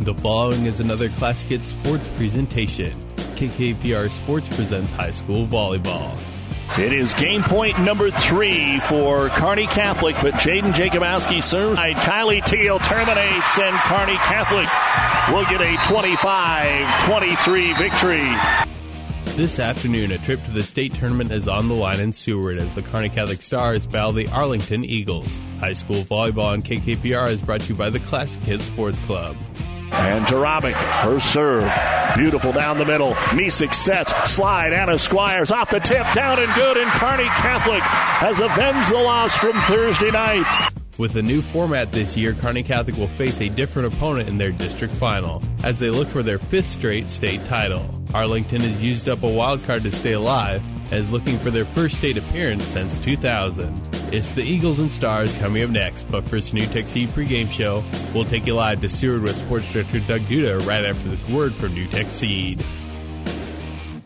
The following is another Classic Hits sports presentation. KKPR Sports presents high school volleyball. It is game point number three for Kearney Catholic, but Jaden Jacobowski serves. Kylie Teal terminates, and Kearney Catholic will get a 25-23 victory. This afternoon, a trip to the state tournament is on the line in Seward as the Kearney Catholic Stars battle the Arlington Eagles. High school volleyball on KKPR is brought to you by the Classic Hits Sports Club. And Jarabic, her serve. Beautiful down the middle. Misek sets. Slide. Anna Squires off the tip. Down and good. And Kearney Catholic has avenged the loss from Thursday night. With a new format this year, Kearney Catholic will face a different opponent in their district final as they look for their fifth straight state title. Arlington has used up a wild card to stay alive is looking for their first state appearance since 2000. It's the Eagles and Stars coming up next, but first, NuTech Seed pregame show. We'll take you live to Seward with Sports Director Doug Duda right after this word from NuTech Seed.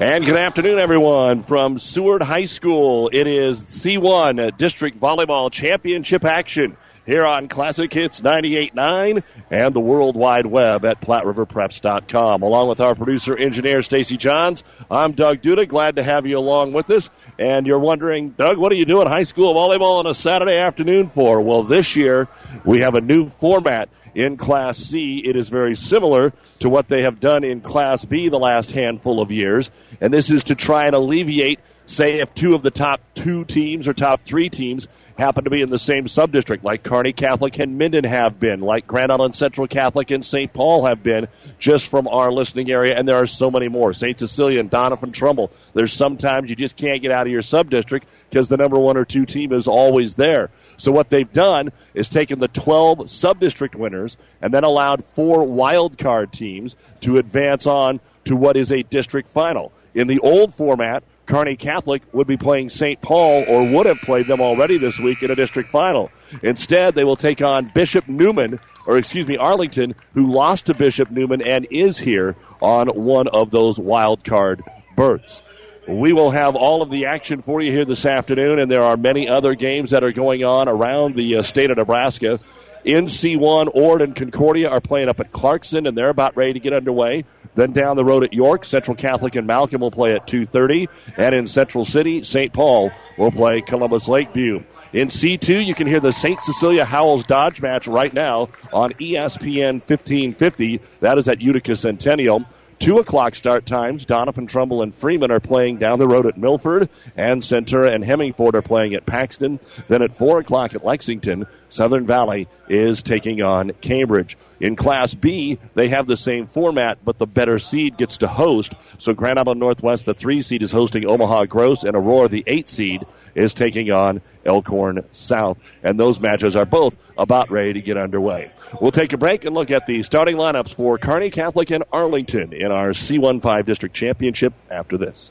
And good afternoon, everyone, from Seward High School. It is C1 District Volleyball Championship action here on Classic Hits 98.9 and the World Wide Web at PlatteRiverPreps.com. Along with our producer, engineer Stacy Johns, I'm Doug Duda. Glad to have you along with us. And you're wondering, Doug, what are you doing high school volleyball on a Saturday afternoon for? Well, this year we have a new format in Class C. It is very similar to what they have done in Class B the last handful of years. And this is to try and alleviate, say, if two of the top two teams or top three teams happen to be in the same subdistrict, like Kearney Catholic and Minden have been, like Grand Island Central Catholic and St. Paul have been, just from our listening area, and there are so many more. St. Cecilia and Doniphan Trumbull. There's sometimes you just can't get out of your subdistrict because the number one or two team is always there. So what they've done is taken the 12 subdistrict winners and then allowed four wild card teams to advance on to what is a district final. In the old format, Kearney Catholic would be playing St. Paul or would have played them already this week in a district final. Instead, they will take on Bishop Newman, or excuse me, Arlington, who lost to Bishop Newman and is here on one of those wild card berths. We will have all of the action for you here this afternoon, and there are many other games that are going on around the uh, state of Nebraska. In C1, Ord and Concordia are playing up at Clarkson, and they're about ready to get underway. Then down the road at York, Central Catholic and Malcolm will play at 2:30, and in Central City, St. Paul will play Columbus Lakeview. In C2, you can hear the St. Cecilia Howells Dodge match right now on ESPN 1550. That is at Utica Centennial. Two o'clock start times. Doniphan Trumbull, and Freeman are playing down the road at Milford, and Centura and Hemingford are playing at Paxton. Then at four o'clock at Lexington, Southern Valley is taking on Cambridge. In Class B, they have the same format, but the better seed gets to host. So Grand Island Northwest, the three seed, is hosting Omaha Gross, and Aurora, the eight seed, is taking on Elkhorn South. And those matches are both about ready to get underway. We'll take a break and look at the starting lineups for Kearney Catholic and Arlington in our C15 District Championship after this.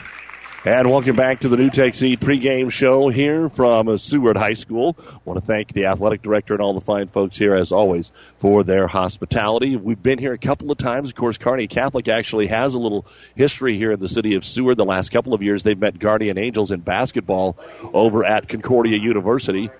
And welcome back to the NuTech Seed pregame show here from Seward High School. I want to thank the athletic director and all the fine folks here, as always, for their hospitality. We've been here a couple of times. Of course, Kearney Catholic actually has a little history here in the city of Seward. The last couple of years, they've met Guardian Angels in basketball over at Concordia University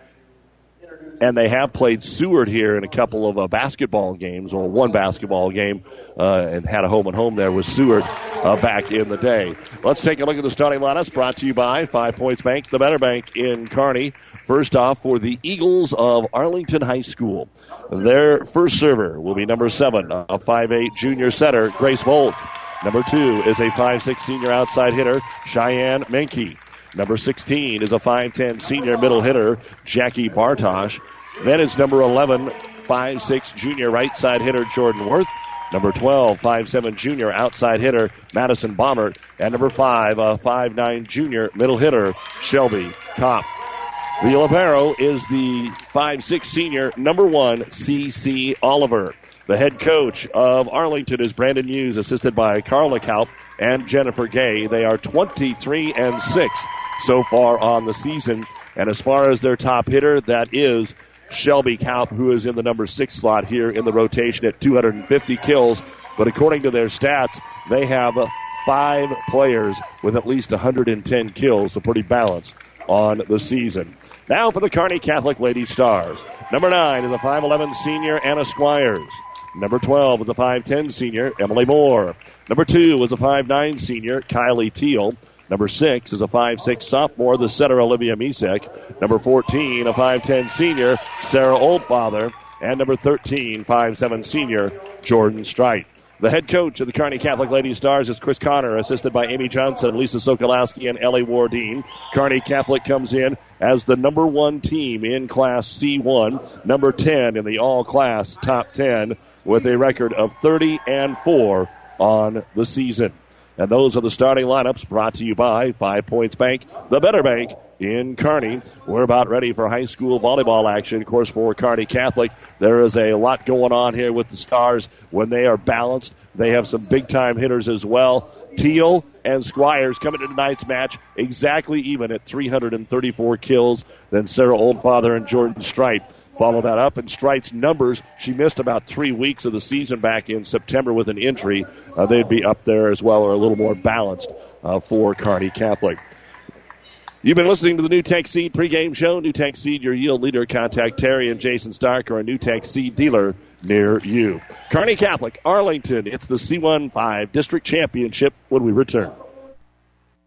and they have played Seward here in a couple of uh, basketball games, or one basketball game, uh, and had a home and home there with Seward uh, back in the day. Let's take a look at the starting lineups brought to you by Five Points Bank, the Better Bank in Kearney. First off, for the Eagles of Arlington High School, their first server will be number seven, a five-eight junior setter, Grace Volk. Number two is a five-six senior outside hitter, Cheyenne Menke. Number 16 is a 5'10 senior middle hitter, Jackie Bartosh. Then it's number 11, 5'6 junior right side hitter, Jordan Worth. Number 12, 5'7 junior outside hitter, Madison Bombert. And number 5, a 5'9 junior middle hitter, Shelby Kaup. The libero is the 5'6 senior, number 1, C.C. Oliver. The head coach of Arlington is Brandon Hughes, assisted by Carla Kaup and Jennifer Gay. They are 23 and 6 so far on the season. And as far as their top hitter, that is Shelby Kaup, who is in the number six slot here in the rotation at 250 kills. But according to their stats, they have five players with at least 110 kills, so pretty balanced on the season. Now for the Kearney Catholic Lady Stars. Number nine is a 5'11 senior, Anna Squires. Number 12 is a 5'10 senior, Emily Moore. Number two was a 5'9 senior, Kylie Teal. Number six is a 5'6 sophomore, the center Olivia Misek. Number 14, a 5'10 senior, Sarah Oldfather. And number 13, 5'7 senior, Jordan Strite. The head coach of the Kearney Catholic Lady Stars is Chris Connor, assisted by Amy Johnson, Lisa Sokolowski, and Ellie Wardine. Kearney Catholic comes in as the number one team in Class C1, number 10 in the all class top 10, with a record of 30 and 4 on the season. And those are the starting lineups brought to you by Five Points Bank, the better bank in Kearney. We're about ready for high school volleyball action. Of course, for Kearney Catholic, there is a lot going on here with the Stars when they are balanced. They have some big time hitters as well. Teal and Squires coming to tonight's match exactly even at 334 kills. Then Sarah Oldfather and Jordan Strite follow that up. And Strite's numbers, she missed about three weeks of the season back in September with an injury. Uh, they'd be up there as well or a little more balanced uh, for Kearney Catholic. You've been listening to the NuTech Seed pregame show. NuTech Seed, your yield leader. Contact Terry and Jason Stark or a NuTech Seed dealer near you. Kearney Catholic, Arlington. It's the C15 District Championship when we return.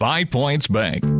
Five Points Bank.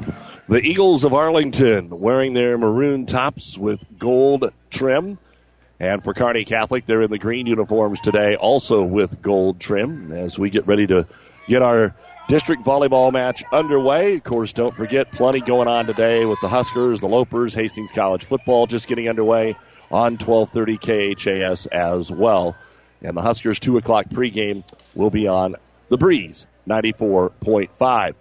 The Eagles of Arlington wearing their maroon tops with gold trim. And for Kearney Catholic, they're in the green uniforms today, also with gold trim, as we get ready to get our district volleyball match underway. Of course, don't forget, plenty going on today with the Huskers, the Lopers, Hastings College football just getting underway on 1230 KHAS as well. And the Huskers 2 o'clock pregame will be on the Breeze 94.5.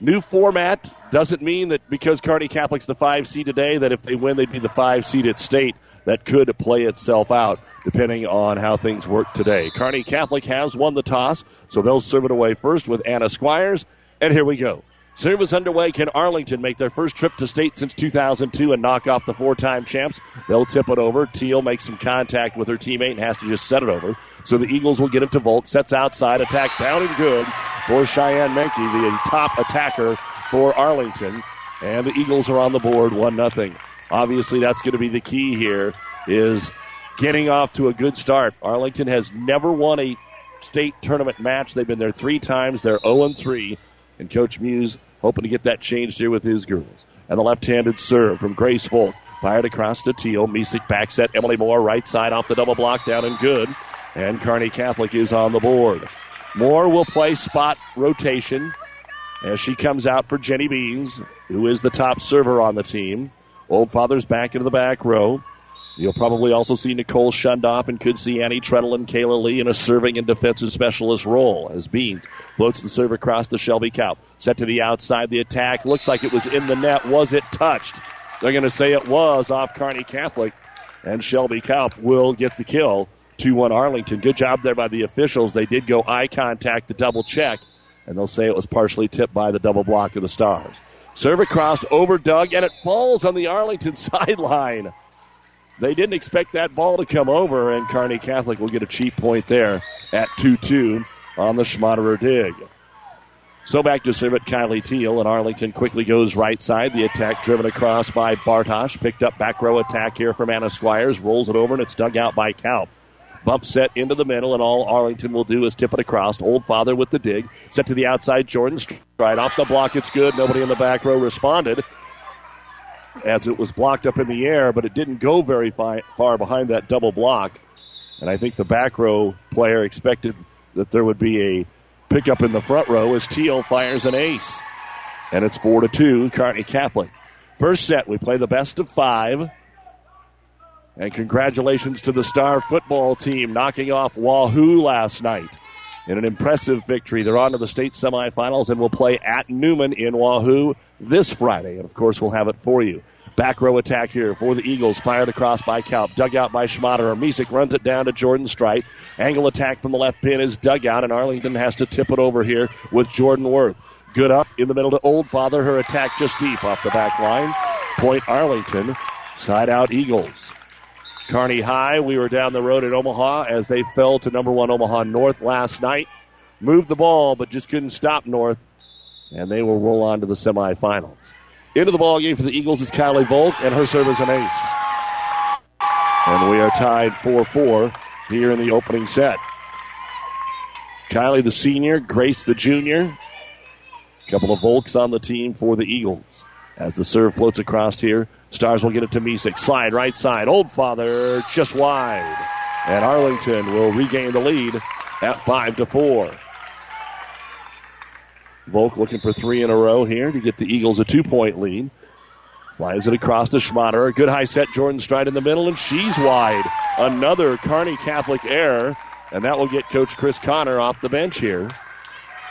New format doesn't mean that because Kearney Catholic's the five seed today, that if they win, they'd be the five seed at state. That could play itself out depending on how things work today. Kearney Catholic has won the toss, so they'll serve it away first with Anna Squires. And here we go. Service underway. Can Arlington make their first trip to state since 2002 and knock off the four-time champs? They'll tip it over. Teal makes some contact with her teammate and has to just set it over. So the Eagles will get it to Volk. Sets outside. Attack down and good for Cheyenne Menke, the top attacker for Arlington. And the Eagles are on the board, one nothing. Obviously, that's going to be the key here. Is getting off to a good start. Arlington has never won a state tournament match. They've been there three times. They're 0 3. And Coach Muse hoping to get that changed here with his girls. And the left-handed serve from Grace Volk. Fired across to Teal. Misek back set. Emily Moore right side off the double block down and good. And Kearney Catholic is on the board. Moore will play spot rotation as she comes out for Jenny Beans, who is the top server on the team. Oldfather's back into the back row. You'll probably also see Nicole Shundoff and could see Annie Treadle and Kayla Lee in a serving and defensive specialist role as Beans floats the serve across to Shelby Kaup. Set to the outside, the attack looks like it was in the net. Was it touched? They're going to say it was off Kearney Catholic, and Shelby Kaup will get the kill. 2 1 Arlington. Good job there by the officials. They did go eye contact to double check, and they'll say it was partially tipped by the double block of the Stars. Serve across over Doug, and it falls on the Arlington sideline. They didn't expect that ball to come over, and Kearney Catholic will get a cheap point there at 2 2 on the Schmaderer dig. So back to serve it, Kylie Teal, and Arlington quickly goes right side. The attack driven across by Bartosh. Picked up back row attack here from Anna Squires. Rolls it over, and it's dug out by Kaup. Bump set into the middle, and all Arlington will do is tip it across. Oldfather with the dig. Set to the outside, Jordan Strite off the block. It's good. Nobody in the back row responded as it was blocked up in the air, but it didn't go very fi- far behind that double block. And I think the back row player expected that there would be a pickup in the front row as Teal fires an ace. And it's 4 to 2, Kearney Catholic. First set, we play the best of five. And congratulations to the Star football team knocking off Wahoo last night in an impressive victory. They're on to the state semifinals and will play at Newman in Wahoo this Friday. And of course, we'll have it for you. Back row attack here for the Eagles. Fired across by Kaup. Dug out by Schmaderer. Misek runs it down to Jordan Strite. Angle attack from the left pin is dug out, and Arlington has to tip it over here with Jordan Worth. Good up in the middle to Oldfather. Her attack just deep off the back line. Point Arlington. Side out Eagles. Kearney High, we were down the road at Omaha as they fell to number one Omaha North last night. Moved the ball, but just couldn't stop North, and they will roll on to the semifinals. Into the ball game for the Eagles is Kylie Volk, and her serve is an ace. And we are tied 4-4 here in the opening set. Kylie the senior, Grace the junior. A couple of Volks on the team for the Eagles. As the serve floats across here, Stars will get it to Misek. Slide right side. Oldfather just wide. And Arlington will regain the lead at 5 to 4. Volk looking for three in a row here to get the Eagles a two point lead. Flies it across to Schmaderer. Good high set. Jordan Strite in the middle, and she's wide. Another Kearney Catholic error, and that will get Coach Chris Connor off the bench here.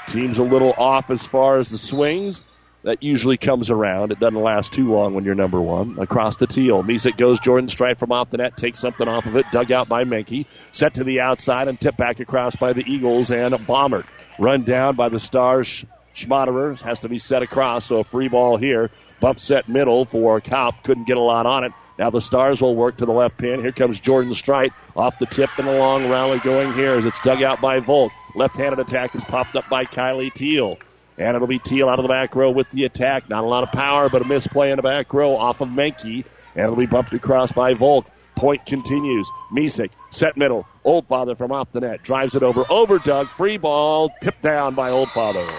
Team's a little off as far as the swings. That usually comes around. It doesn't last too long when you're number one. Across the teal. Misek goes Jordan Strite from off the net, takes something off of it, dug out by Menke. Set to the outside and tipped back across by the Eagles and a Bomber. Run down by the Stars. Schmaderer has to be set across, so a free ball here. Bump set middle for Kaup. Couldn't get a lot on it. Now the Stars will work to the left pin. Here comes Jordan Strite off the tip and a long rally going here as it's dug out by Volk. Left-handed attack is popped up by Kylie Teal. And it'll be Teal out of the back row with the attack. Not a lot of power, but a misplay in the back row off of Menke. And it'll be bumped across by Volk. Point continues. Misek, set middle. Oldfather from off the net. Drives it over. Over Doug. Free ball. Tipped down by Oldfather.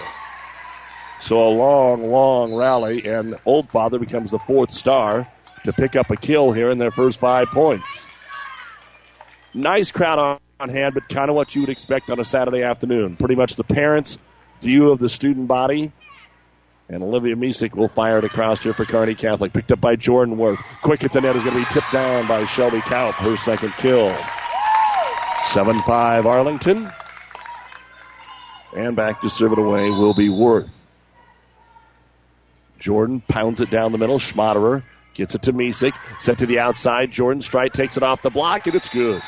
So a long, long rally, and Oldfather becomes the fourth star to pick up a kill here in their first five points. Nice crowd on, on hand, but kind of what you would expect on a Saturday afternoon. Pretty much the parents' view of the student body. And Olivia Misek will fire it across here for Kearney Catholic. Picked up by Jordan Worth. Quick at the net is going to be tipped down by Shelby Kaup, her second kill. 7 5 Arlington. And back to serve it away will be Worth. Jordan pounds it down the middle. Schmaderer gets it to Misek. Set to the outside. Jordan Strite takes it off the block, and it's good.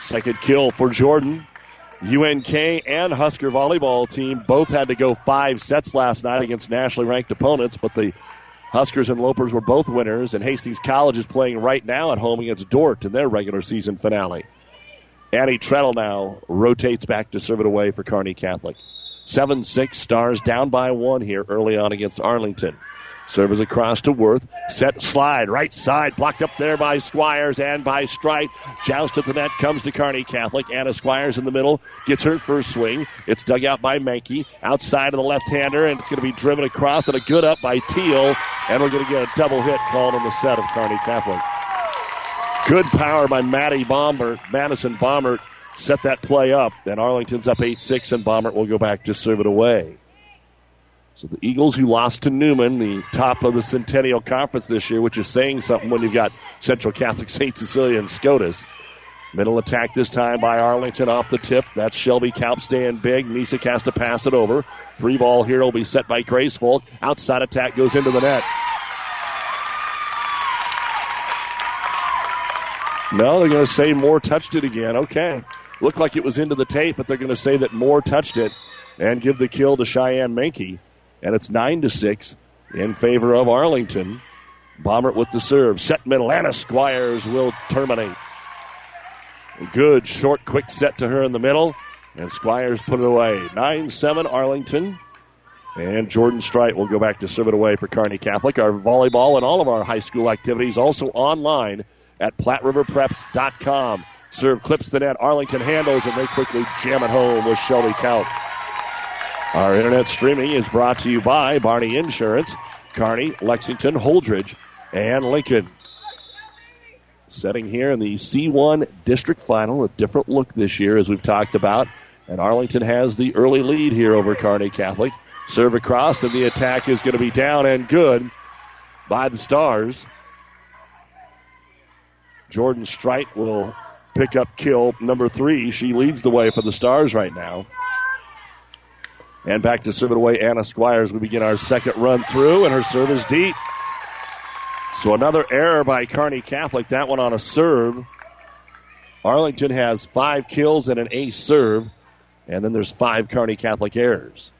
Second kill for Jordan. UNK and Husker volleyball team both had to go five sets last night against nationally ranked opponents, but the Huskers and Lopers were both winners, and Hastings College is playing right now at home against Dordt in their regular season finale. Annie Treadle now rotates back to serve it away for Kearney Catholic. 7 6 stars down by one here early on against Arlington. Serves across to Worth. Set slide. Right side. Blocked up there by Squires and by Strite. Joust at the net comes to Kearney Catholic. Anna Squires in the middle. Gets her first swing. It's dug out by Menke. Outside of the left hander. And it's going to be driven across and a good up by Teal. And we're going to get a double hit called on the set of Kearney Catholic. Good power by Maddie Bombert. Madison Bombert set that play up. And Arlington's up 8 6, and Bombert will go back to serve it away. So the Eagles who lost to Newman, the top of the Centennial Conference this year, which is saying something when you've got Central Catholic St. Cecilia and Scotus. Middle attack this time by Arlington off the tip. That's Shelby Kaup staying big. Misek has to pass it over. Free ball here will be set by Grace Volk. Outside attack goes into the net. No, they're going to say Moore touched it again. Okay. Looked like it was into the tape, but they're going to say that Moore touched it and give the kill to Cheyenne Menke and it's nine to six in favor of Arlington. Bomber with the serve. Set middle. Anna Squires will terminate. Good short, quick set to her in the middle. And Squires put it away. 9 7 Arlington. And Jordan Strite will go back to serve it away for Kearney Catholic. Our volleyball and all of our high school activities also online at PlatteRiverPreps.com. Serve clips the net. Arlington handles, and they quickly jam it home with Shelby Kaup. Our internet streaming is brought to you by Barney Insurance, Kearney, Lexington, Holdrege, and Lincoln. Setting here in the C1 district final, a different look this year as we've talked about. And Arlington has the early lead here over Kearney Catholic. Serve across, and the attack is going to be down and good by the Stars. Jordan Strite will pick up kill number three. She leads the way for the Stars right now. And back to serve it away, Anna Squires. We begin our second run through, and her serve is deep. So another error by Kearney Catholic. That one on a serve. Arlington has five kills and an ace serve, and then there's five Kearney Catholic errors.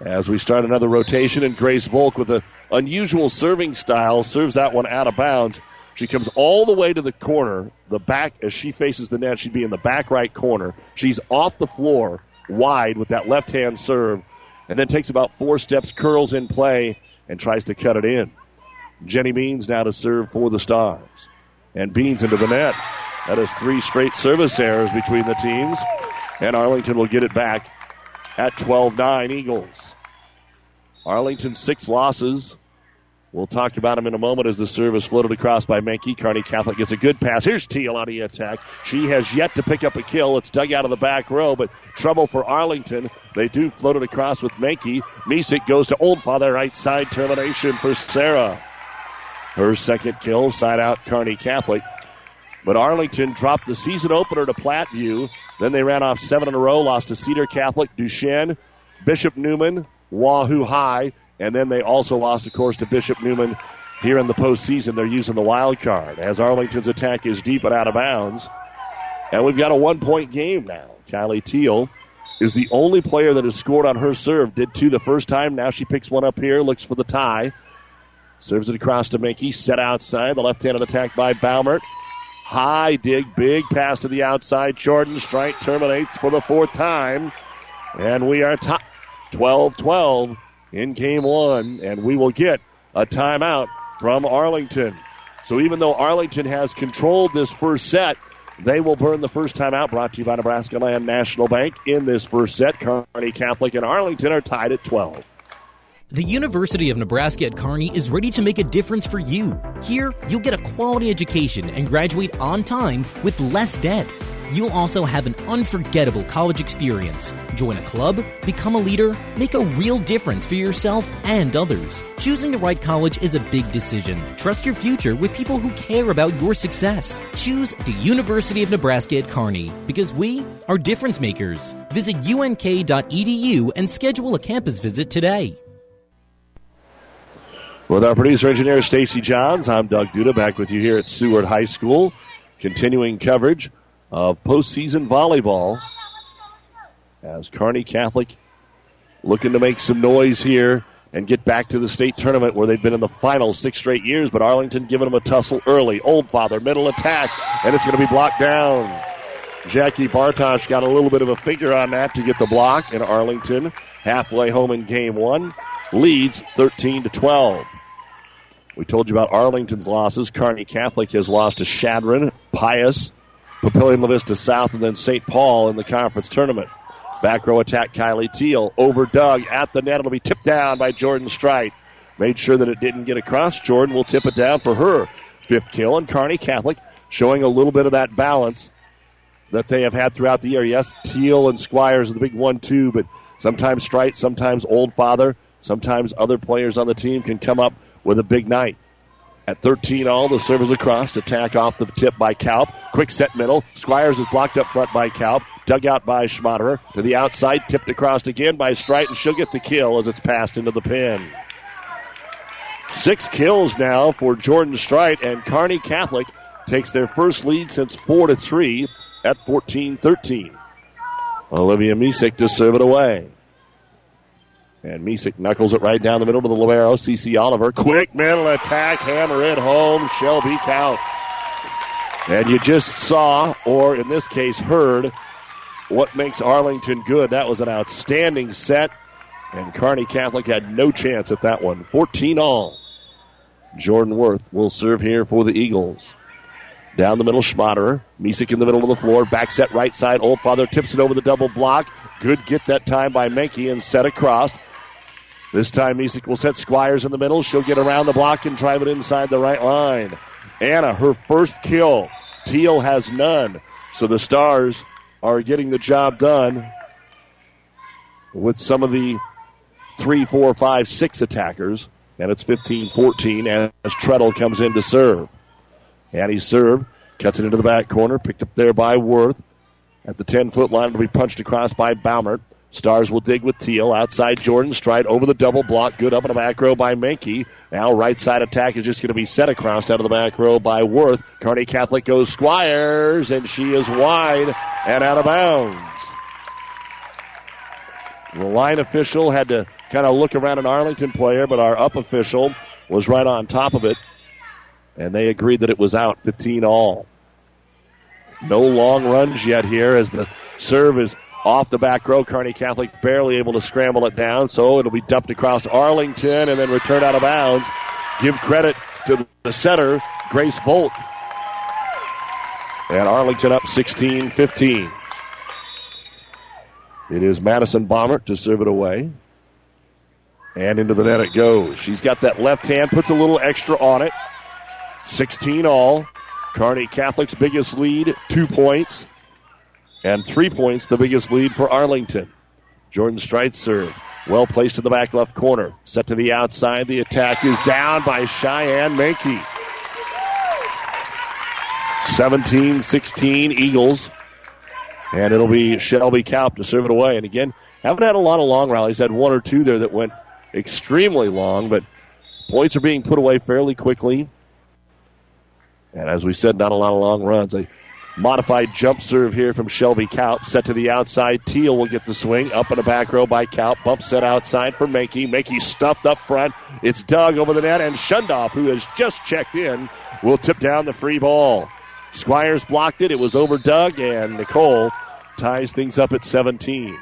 As we start another rotation, and Grace Volk with an unusual serving style serves that one out of bounds. She comes all the way to the corner, the back as she faces the net. She'd be in the back right corner. She's off the floor, wide with that left hand serve and then takes about four steps, curls in play, and tries to cut it in. Jenny Beans now to serve for the Stars. And Beans into the net. That is three straight service errors between the teams. And Arlington will get it back at 12 9 Eagles. Arlington, six losses, We'll talk about him in a moment as the service floated across by Menke. Kearney Catholic gets a good pass. Here's Teal on the attack. She has yet to pick up a kill. It's dug out of the back row, but trouble for Arlington. They do float it across with Menke. Misek goes to Oldfather. Right side termination for Sarah. Her second kill, side out Kearney Catholic. But Arlington dropped the season opener to Platteview. Then they ran off seven in a row, lost to Cedar Catholic, Duchesne, Bishop Newman, Wahoo High, and then they also lost, of course, to Bishop Newman here in the postseason. They're using the wild card as Arlington's attack is deep and out of bounds. And we've got a one point game now. Kylie Teal is the only player that has scored on her serve. Did two the first time. Now she picks one up here, looks for the tie. Serves it across to Menke. Set outside. The left handed attack by Baumert. High dig, big pass to the outside. Jordan Strite terminates for the fourth time. And we are top 12 12 in game one, and we will get a timeout from Arlington. So even though Arlington has controlled this first set, they will burn the first timeout brought to you by Nebraska Land National Bank in this first set. Kearney Catholic and Arlington are tied at 12. The University of Nebraska at Kearney is ready to make a difference for you. Here, you'll get a quality education and graduate on time with less debt. You'll also have an unforgettable college experience. Join a club, become a leader, make a real difference for yourself and others. Choosing the right college is a big decision. Trust your future with people who care about your success. Choose the University of Nebraska at Kearney because we are difference makers. Visit unk.edu and schedule a campus visit today. With our producer engineer Stacy Johns, I'm Doug Duda back with you here at Seward High School, continuing coverage of postseason volleyball as Kearney Catholic looking to make some noise here and get back to the state tournament where they've been in the finals six straight years, but Arlington giving them a tussle early. Oldfather, middle attack, and it's going to be blocked down. Jackie Bartosh got a little bit of a finger on that to get the block, and Arlington, halfway home in game one, leads 13 to 12. We told you about Arlington's losses. Kearney Catholic has lost to Chadron, Pius, Papillion La Vista South, and then St. Paul in the conference tournament. Back row attack, Kylie Teal over Doug at the net. It'll be tipped down by Jordan Strite. Made sure that it didn't get across. Jordan will tip it down for her fifth kill. And Kearney Catholic showing a little bit of that balance that they have had throughout the year. Yes, Teal and Squires are the big one-two, but sometimes Strite, sometimes Oldfather, sometimes other players on the team can come up with a big night. At 13 all, the serve is across. Attack off the tip by Kaup. Quick set middle. Squires is blocked up front by Kaup. Dug out by Schmaderer. To the outside, tipped across again by Strite, and she'll get the kill as it's passed into the pin. Six kills now for Jordan Strite, and Kearney Catholic takes their first lead since 4 to 3 at 14 13. Olivia Misek to serve it away. And Misek knuckles it right down the middle to the Libero. CC Oliver. Quick middle attack. Hammer it home. Shelby Kaup. And you just saw, or in this case, heard, what makes Arlington good. That was an outstanding set. And Kearney Catholic had no chance at that one. 14 all. Jordan Worth will serve here for the Eagles. Down the middle, Schmaderer. Misek in the middle of the floor. Back set right side. Oldfather tips it over the double block. Good get that time by Menke and set across. This time, Misek will set Squires in the middle. She'll get around the block and drive it inside the right line. Anna, her first kill. Teal has none. So the Stars are getting the job done with some of the three, four, five, six attackers. And it's 15 14 as Treadle comes in to serve. And he served, cuts it into the back corner, picked up there by Worth. At the 10 foot line, it'll be punched across by Baumert. Stars will dig with Teal. Outside Jordan Strite over the double block. Good up in the back row by Menke. Now right side attack is just going to be set across out of the back row by Worth. Kearney Catholic goes Squires, and she is wide and out of bounds. The line official had to kind of look around an Arlington player, but our up official was right on top of it, and they agreed that it was out 15 all. No long runs yet here as the serve is off the back row. Kearney Catholic barely able to scramble it down, so it'll be dumped across Arlington and then returned out of bounds. Give credit to the setter, Grace Volk. And Arlington up 16 15. It is Madison Bomber to serve it away. And into the net it goes. She's got that left hand, puts a little extra on it. 16 all. Kearney Catholic's biggest lead, two points. And three points, the biggest lead for Arlington. Jordan Strite serve. Well placed in the back left corner. Set to the outside. The attack is down by Cheyenne Menke. 17 16 Eagles. And it'll be Shelby Kaup to serve it away. And again, haven't had a lot of long rallies. Had one or two there that went extremely long, but points are being put away fairly quickly. And as we said, not a lot of long runs. A modified jump serve here from Shelby Kaup. Set to the outside. Teal will get the swing. Up in the back row by Kaup. Bump set outside for Menke. Menke stuffed up front. It's Doug over the net. And Shundoff, who has just checked in, will tip down the free ball. Squires blocked it. It was over Doug. And Nicole ties things up at 17.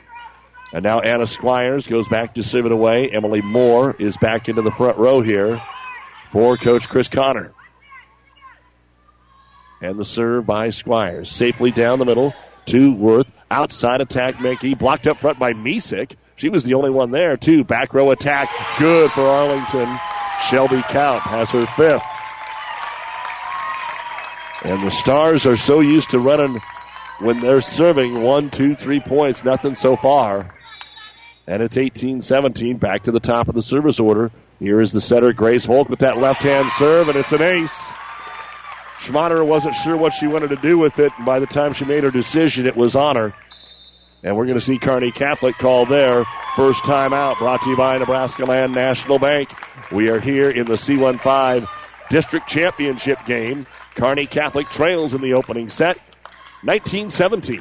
And now Anna Squires goes back to serve it away. Emily Moore is back into the front row here for Coach Chris Connor. And the serve by Squires. Safely down the middle to Worth. Outside attack, Menke. Blocked up front by Misek. She was the only one there, too. Back row attack. Good for Arlington. Shelby Kaup has her fifth. And the Stars are so used to running when they're serving one, two, three points. Nothing so far. And it's 18 17. Back to the top of the service order. Here is the setter, Grace Volk, with that left hand serve, and it's an ace. Schmaderer wasn't sure what she wanted to do with it, and by the time she made her decision, it was on her. And we're going to see Kearney Catholic call their first timeout. Brought to you by Nebraska Land National Bank. We are here in the C15 District Championship game. Kearney Catholic trails in the opening set, 1917.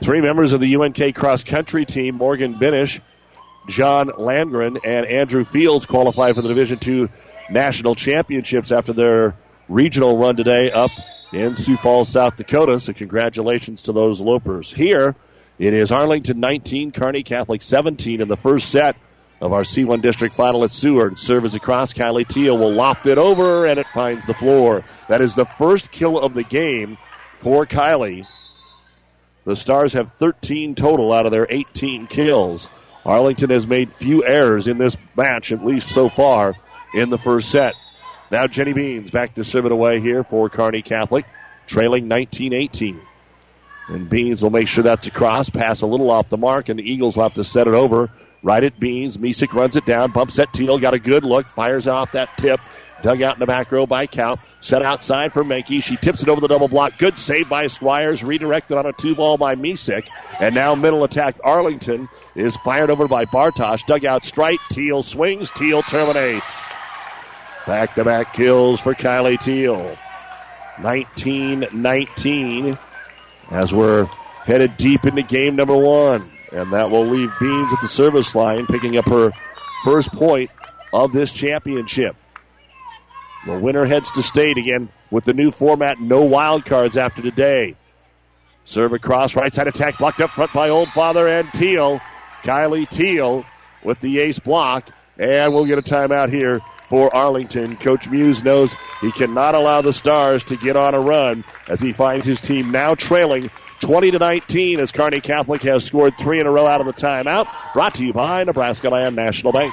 Three members of the UNK cross country team, Morgan Binish, John Landgren, and Andrew Fields, qualify for the Division II National Championships after their regional run today up in Sioux Falls, South Dakota. So, congratulations to those Lopers. Here, it is Arlington 19, Kearney Catholic 17 in the first set of our C1 district final at Seward. Serve is across. Kylie Teal will loft it over, and it finds the floor. That is the first kill of the game for Kylie. The Stars have 13 total out of their 18 kills. Arlington has made few errors in this match, at least so far in the first set. Now Jenny Beans back to serve it away here for Kearney Catholic, trailing 19-18. And Beans will make sure that's across, pass a little off the mark, and the Eagles will have to set it over. Right at Beans, Misek runs it down, bumps at Teal, got a good look, fires off that tip, Dug out in the back row by Kaup. Set outside for Menke. She tips it over the double block. Good save by Squires. Redirected on a two ball by Misek. And now middle attack Arlington is fired over by Bartosh. Dug out straight. Teal swings. Teal terminates. Back to back kills for Kylie Teal. 19 19 as we're headed deep into game number one. And that will leave Beans at the service line, picking up her first point of this championship. The winner heads to state again with the new format, no wild cards after today. Serve across, right side attack, blocked up front by Oldfather and Teal. Kylie Teal with the ace block, and we'll get a timeout here for Arlington. Coach Muse knows he cannot allow the Stars to get on a run as he finds his team now trailing 20 to 19 as Kearney Catholic has scored three in a row out of the timeout. Brought to you by Nebraska Land National Bank.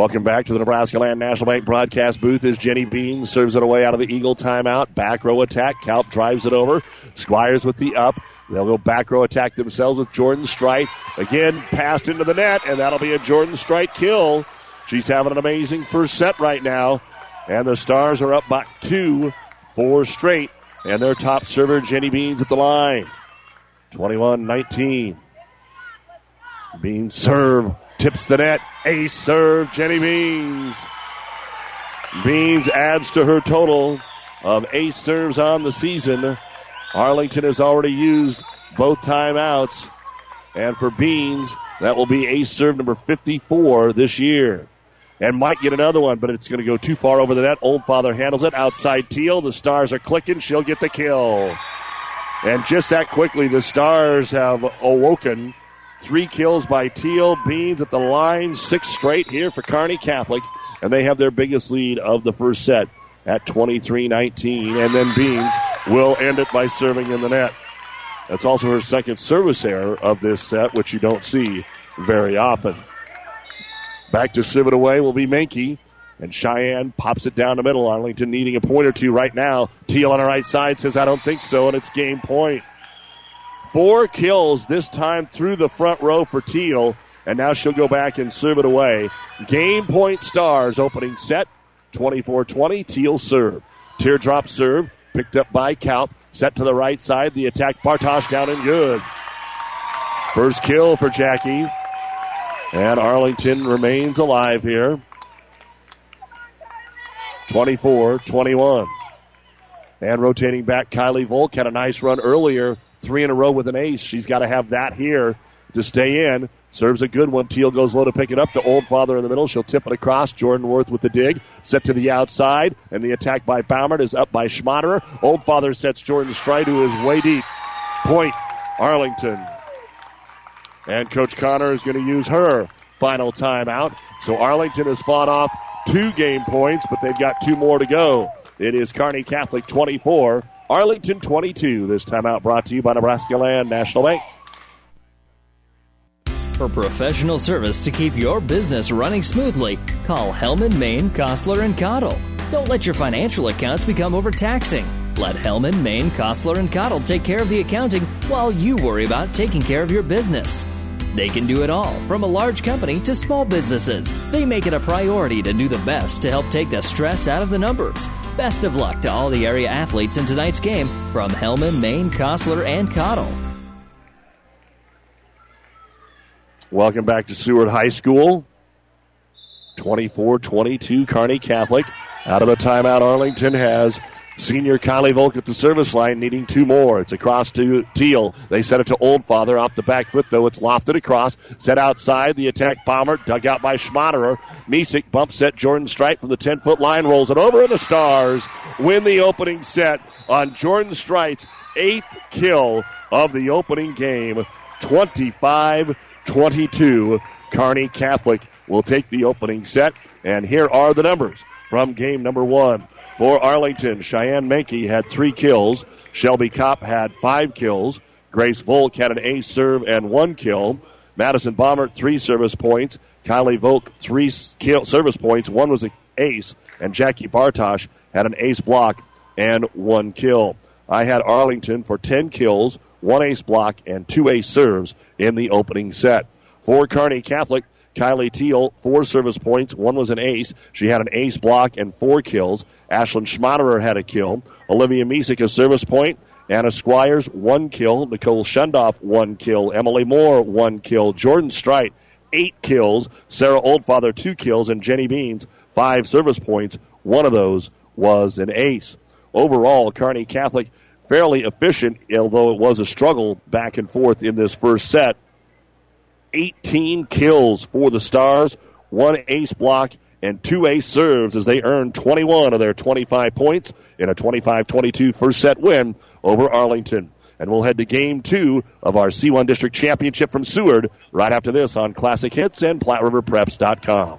Welcome back to the Nebraska Land National Bank broadcast booth as Jenny Bean serves it away out of the Eagle timeout. Back row attack. Kaup drives it over. Squires with the up. They'll go back row attack themselves with Jordan Strite. Again, passed into the net, and that'll be a Jordan Strite kill. She's having an amazing first set right now. And the Stars are up by two, four straight. And their top server, Jenny Beans, at the line. 21 19. Beans serve tips the net. Ace serve, Jenny Beans. Beans adds to her total of ace serves on the season. Arlington has already used both timeouts. And for Beans, that will be ace serve number 54 this year. And might get another one, but it's going to go too far over the net. Oldfather handles it. Outside Teal. The Stars are clicking. She'll get the kill. And just that quickly, the Stars have awoken Three kills by Teal. Beans at the line. Six straight here for Kearney Catholic. And they have their biggest lead of the first set at 23 19. And then Beans will end it by serving in the net. That's also her second service error of this set, which you don't see very often. Back to serve it away will be Menke. And Cheyenne pops it down the middle. Arlington needing a point or two right now. Teal on the right side says, I don't think so, and it's game point. Four kills this time through the front row for Teal. And now she'll go back and serve it away. Game point stars opening set. 24 20. Teal serve. Teardrop serve. Picked up by Kaup. Set to the right side. The attack. Bartosh down and good. First kill for Jackie. And Arlington remains alive here. 24 21. And rotating back, Kylie Volk had a nice run earlier, three in a row with an ace. She's got to have that here to stay in. Serves a good one. Teal goes low to pick it up to Oldfather in the middle. She'll tip it across. Jordan Worth with the dig. Set to the outside. And the attack by Baumert is up by Schmaderer. Oldfather sets Jordan Strite, who is way deep. Point, Arlington. And Coach Connor is going to use her final timeout. So Arlington has fought off two game points, but they've got two more to go. It is Kearney Catholic 24, Arlington 22. This timeout brought to you by Nebraska Land National Bank. For professional service to keep your business running smoothly, call Hellman, Maine, Kostler, and Cottle. Don't let your financial accounts become overtaxing. Let Hellman, Maine, Kostler, and Cottle take care of the accounting while you worry about taking care of your business. They can do it all, from a large company to small businesses. They make it a priority to do the best to help take the stress out of the numbers. Best of luck to all the area athletes in tonight's game from Hellman, Maine, Kostler, and Cottle. Welcome back to Seward High School. 24 22, Kearney Catholic. Out of the timeout, Arlington has senior Kylie Volk at the service line, needing two more. It's across to Teal. They set it to Oldfather off the back foot, though. It's lofted across. Set outside. The attack bomber, dug out by Schmaderer. Misek bump set Jordan Strite from the 10 foot line, rolls it over, and the Stars win the opening set on Jordan Strite's eighth kill of the opening game. 25 22. Kearney Catholic will take the opening set. And here are the numbers from game number one. For Arlington, Cheyenne Menke had three kills. Shelby Kaup had five kills. Grace Volk had an ace serve and one kill. Madison Baumert, three service points. Kylie Volk, three kill, service points. One was an ace. And Jackie Bartosh had an ace block and one kill. I had Arlington for 10 kills, one ace block, and two ace serves in the opening set. For Kearney Catholic, Kylie Teal, four service points. One was an ace. She had an ace block and four kills. Ashlyn Schmaderer had a kill. Olivia Misek, a service point. Anna Squires, one kill. Nicole Shundoff, one kill. Emily Moore, one kill. Jordan Strite, eight kills. Sarah Oldfather, two kills. And Jenny Beans, five service points. One of those was an ace. Overall, Kearney Catholic fairly efficient, although it was a struggle back and forth in this first set. 18 kills for the Stars, one ace block, and two ace serves as they earn 21 of their 25 points in a 25 22 first set win over Arlington. And we'll head to game two of our C1 District Championship from Seward right after this on Classic Hits and PlatteRiverPreps.com.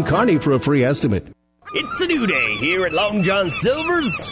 Kearney for a free estimate. It's a new day here at Long John Silver's.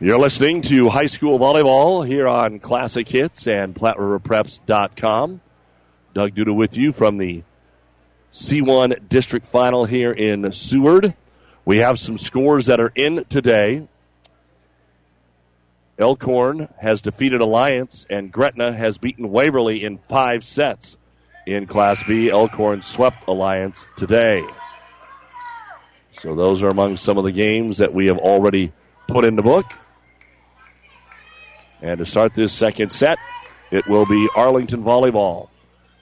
You're listening to high school volleyball here on Classic Hits and PlatteRiverPreps.com. Doug Duda with you from the C1 District Final here in Seward. We have some scores that are in today. Elkhorn has defeated Alliance, and Gretna has beaten Waverly in five sets. In Class B, Elkhorn swept Alliance today. So those are among some of the games that we have already put in the book. And to start this second set, it will be Arlington Volleyball.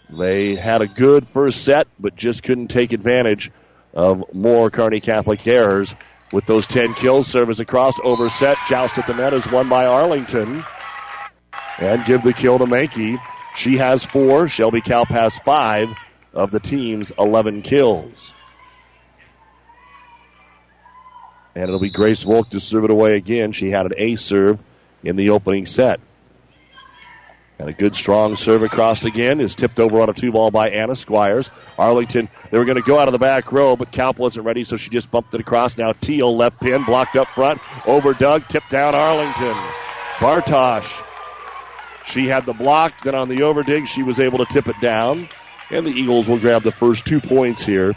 They had a good first set, but just couldn't take advantage of more Kearney Catholic errors. With those 10 kills, service across, over set, joust at the net is won by Arlington. And give the kill to Menke. She has four. Shelby Kaup has five of the team's 11 kills. And it'll be Grace Volk to serve it away again. She had an ace serve in the opening set. And a good strong serve across again is tipped over on a two ball by Anna Squires. Arlington, they were going to go out of the back row, but Kaup wasn't ready, so she just bumped it across. Now Teal left pin, blocked up front, over Doug, tipped down Arlington. Bartosh, she had the block, then on the overdig, she was able to tip it down. And the Eagles will grab the first two points here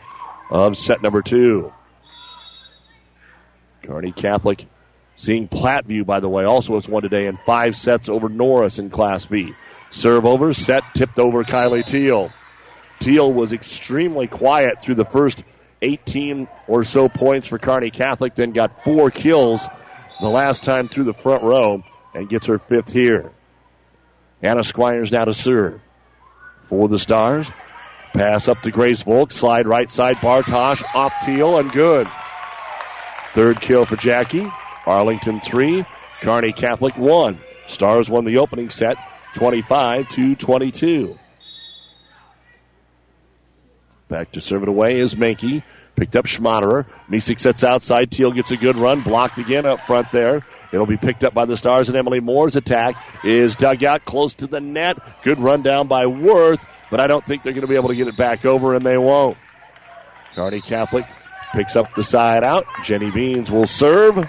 of set number two. Kearney Catholic Seeing Platteview, by the way, also has won today in five sets over Norris in Class B. Serve over, set, tipped over Kylie Teal. Teal was extremely quiet through the first 18 or so points for Kearney Catholic, then got four kills the last time through the front row and gets her fifth here. Anna Squires now to serve. For the Stars. Pass up to Grace Volk. Slide right side. Bartosh off Teal and good. Third kill for Jackie. Arlington 3, Kearney Catholic 1. Stars won the opening set 25 to 22. Back to serve it away is Menke. Picked up Schmaderer. Misek sets outside. Teal gets a good run. Blocked again up front there. It'll be picked up by the Stars, and Emily Moore's attack is dug out close to the net. Good run down by Worth, but I don't think they're going to be able to get it back over, and they won't. Kearney Catholic picks up the side out. Jenny Beans will serve.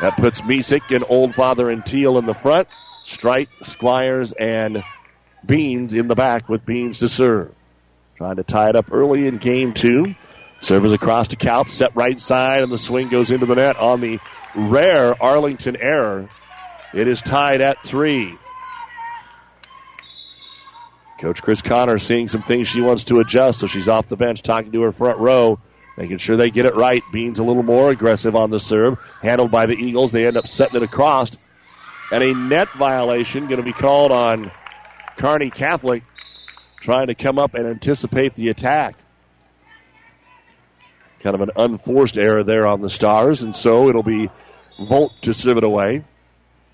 That puts Misek and Oldfather and Teal in the front. Strite, Squires, and Beans in the back with Beans to serve. Trying to tie it up early in game two. Serves across to Kaup, set right side, and the swing goes into the net on the rare Arlington error. It is tied at three. Coach Chris Connor seeing some things she wants to adjust, so she's off the bench talking to her front row making sure they get it right. Beans a little more aggressive on the serve, handled by the Eagles. They end up setting it across. And a net violation going to be called on Kearney Catholic, trying to come up and anticipate the attack. Kind of an unforced error there on the Stars, and so it'll be Volk to serve it away.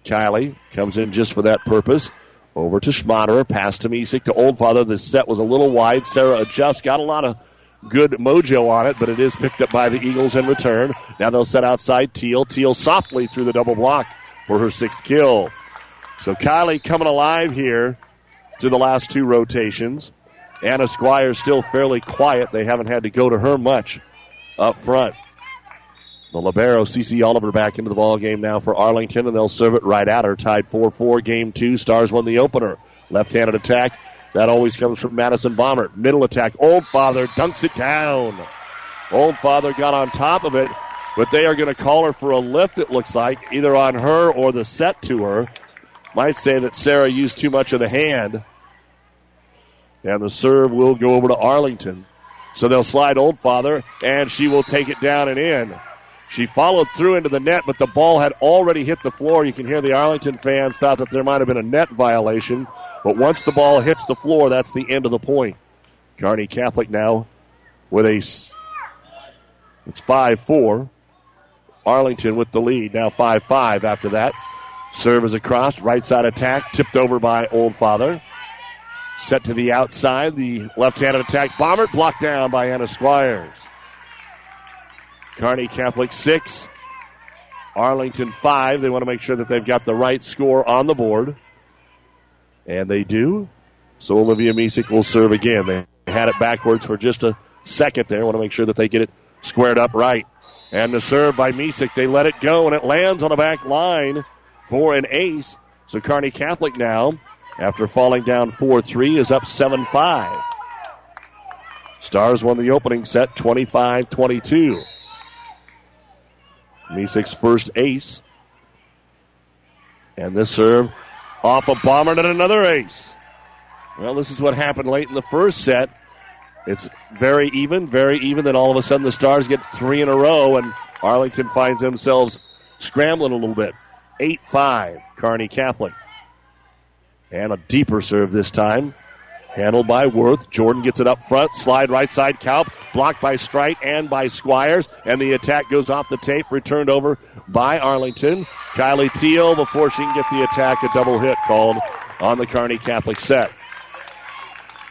Kylie comes in just for that purpose. Over to Schmaderer, pass to Misek to Oldfather. The set was a little wide. Sarah adjusts, got a lot of good mojo on it, but it is picked up by the Eagles in return. Now they'll set outside Teal. Teal softly through the double block for her sixth kill. So Kylie coming alive here through the last two rotations. Anna Squire still fairly quiet. They haven't had to go to her much up front. The Libero, CC Oliver, back into the ball game now for Arlington, and they'll serve it right at her. Tied 4 4, game two. Stars won the opener. Left handed attack that always comes from Madison Bomber. Middle attack. Oldfather dunks it down. Oldfather got on top of it, but they are going to call her for a lift, it looks like, either on her or the set to her. Might say that Sarah used too much of the hand. And the serve will go over to Arlington. So they'll slide Oldfather, and she will take it down and in. She followed through into the net, but the ball had already hit the floor. You can hear the Arlington fans thought that there might have been a net violation. But once the ball hits the floor, that's the end of the point. Kearney Catholic now with a it's 5-4. Arlington with the lead. Now 5-5 after that. Serve is across. Right side attack. Tipped over by Oldfather. Set to the outside. The left-handed attack. Bomber blocked down by Anna Squires. Kearney Catholic 6. Arlington 5. They want to make sure that they've got the right score on the board. And they do. So Olivia Misek will serve again. They had it backwards for just a second there. Want to make sure that they get it squared up right. And the serve by Misek, they let it go, and it lands on the back line for an ace. So Kearney Catholic now, after falling down 4 3, is up 7 5. Stars won the opening set 25 22. Misek's first ace. And this serve off a bomber and another ace. Well, this is what happened late in the first set. It's very even, very even. Then all of a sudden the Stars get three in a row, and Arlington finds themselves scrambling a little bit. 8 5, Kearney Catholic. And a deeper serve this time. Handled by Worth. Jordan gets it up front. Slide right side. Kaup. Blocked by Strite and by Squires. And the attack goes off the tape. Returned over by Arlington. Kylie Teal before she can get the attack. A double hit called on the Kearney Catholic set.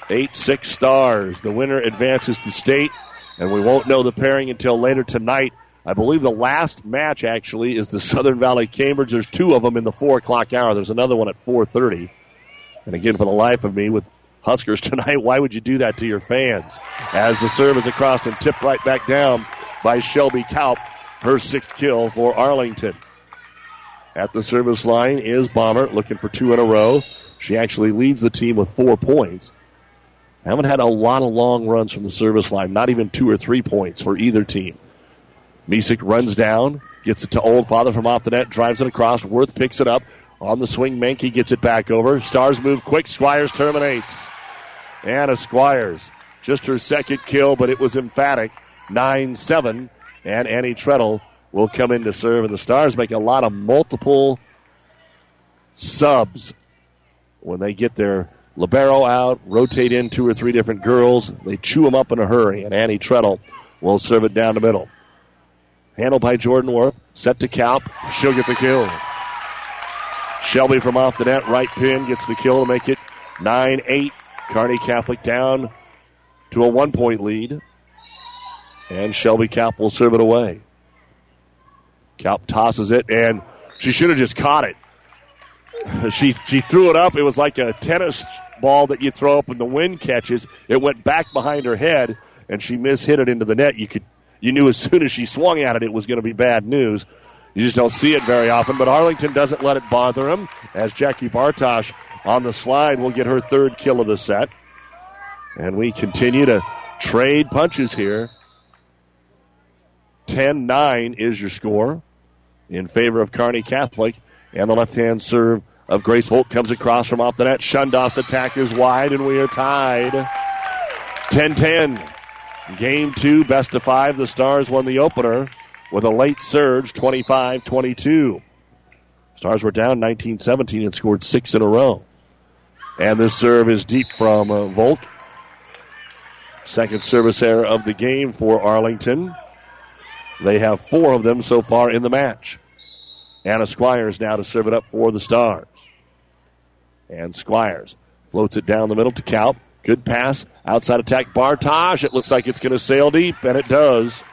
8 6 stars. The winner advances to state. And we won't know the pairing until later tonight I believe the last match actually is the Southern Valley Cambridge. There's two of them in the four o'clock hour. There's another one at 4:30. And again, for the life of me, with Huskers tonight, why would you do that to your fans? As the serve is across and tipped right back down by Shelby Kaup, her sixth kill for Arlington. At the service line is Bomber looking for two in a row. She actually leads the team with four points. Haven't had a lot of long runs from the service line, not even two or three points for either team. Misek runs down, gets it to Oldfather from off the net, drives it across. Worth picks it up. On the swing, Menke gets it back over. Stars move quick. Squires terminates. Anna Squires, just her second kill, but it was emphatic. 9 7. And Annie Treadle will come in to serve. And the Stars make a lot of multiple subs when they get their libero out, rotate in two or three different girls. They chew them up in a hurry. And Annie Treadle will serve it down the middle. Handled by Jordan Worth. Set to Kaup. She'll get the kill. Shelby from off the net, right pin, gets the kill to make it 9 8. Kearney Catholic down to a one point lead. And Shelby Kaup will serve it away. Kaup tosses it, and she should have just caught it. She, she threw it up. It was like a tennis ball that you throw up and the wind catches. It went back behind her head, and she mishit it into the net. You could you knew as soon as she swung at it, it was going to be bad news. You just don't see it very often, but Arlington doesn't let it bother him as Jackie Bartosh on the slide will get her third kill of the set. And we continue to trade punches here. 10 9 is your score in favor of Kearney Catholic. And the left hand serve of Grace Volk comes across from off the net. Shundoff's attack is wide, and we are tied 10 10. Game two, best of five. The Stars won the opener with a late surge, 25 22. Stars were down 19 17 and scored six in a row. And this serve is deep from uh, Volk. Second service error of the game for Arlington. They have four of them so far in the match. Anna Squires now to serve it up for the Stars. And Squires floats it down the middle to Kaup. Good pass. Outside attack. Bartosh. It looks like it's going to sail deep, and it does.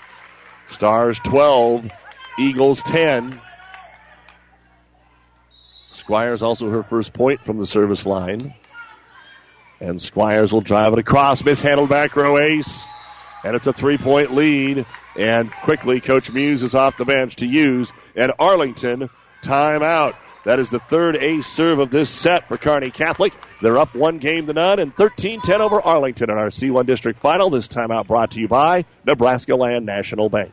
Stars 12, Eagles 10. Squires also her first point from the service line. And Squires will drive it across. Mishandled back row ace. And it's a three point lead. And quickly, Coach Muse is off the bench to use an Arlington timeout. That is the third ace serve of this set for Kearney Catholic. They're up one game to none and 13-10 over Arlington in our C1 district final. This timeout brought to you by Nebraska Land National Bank.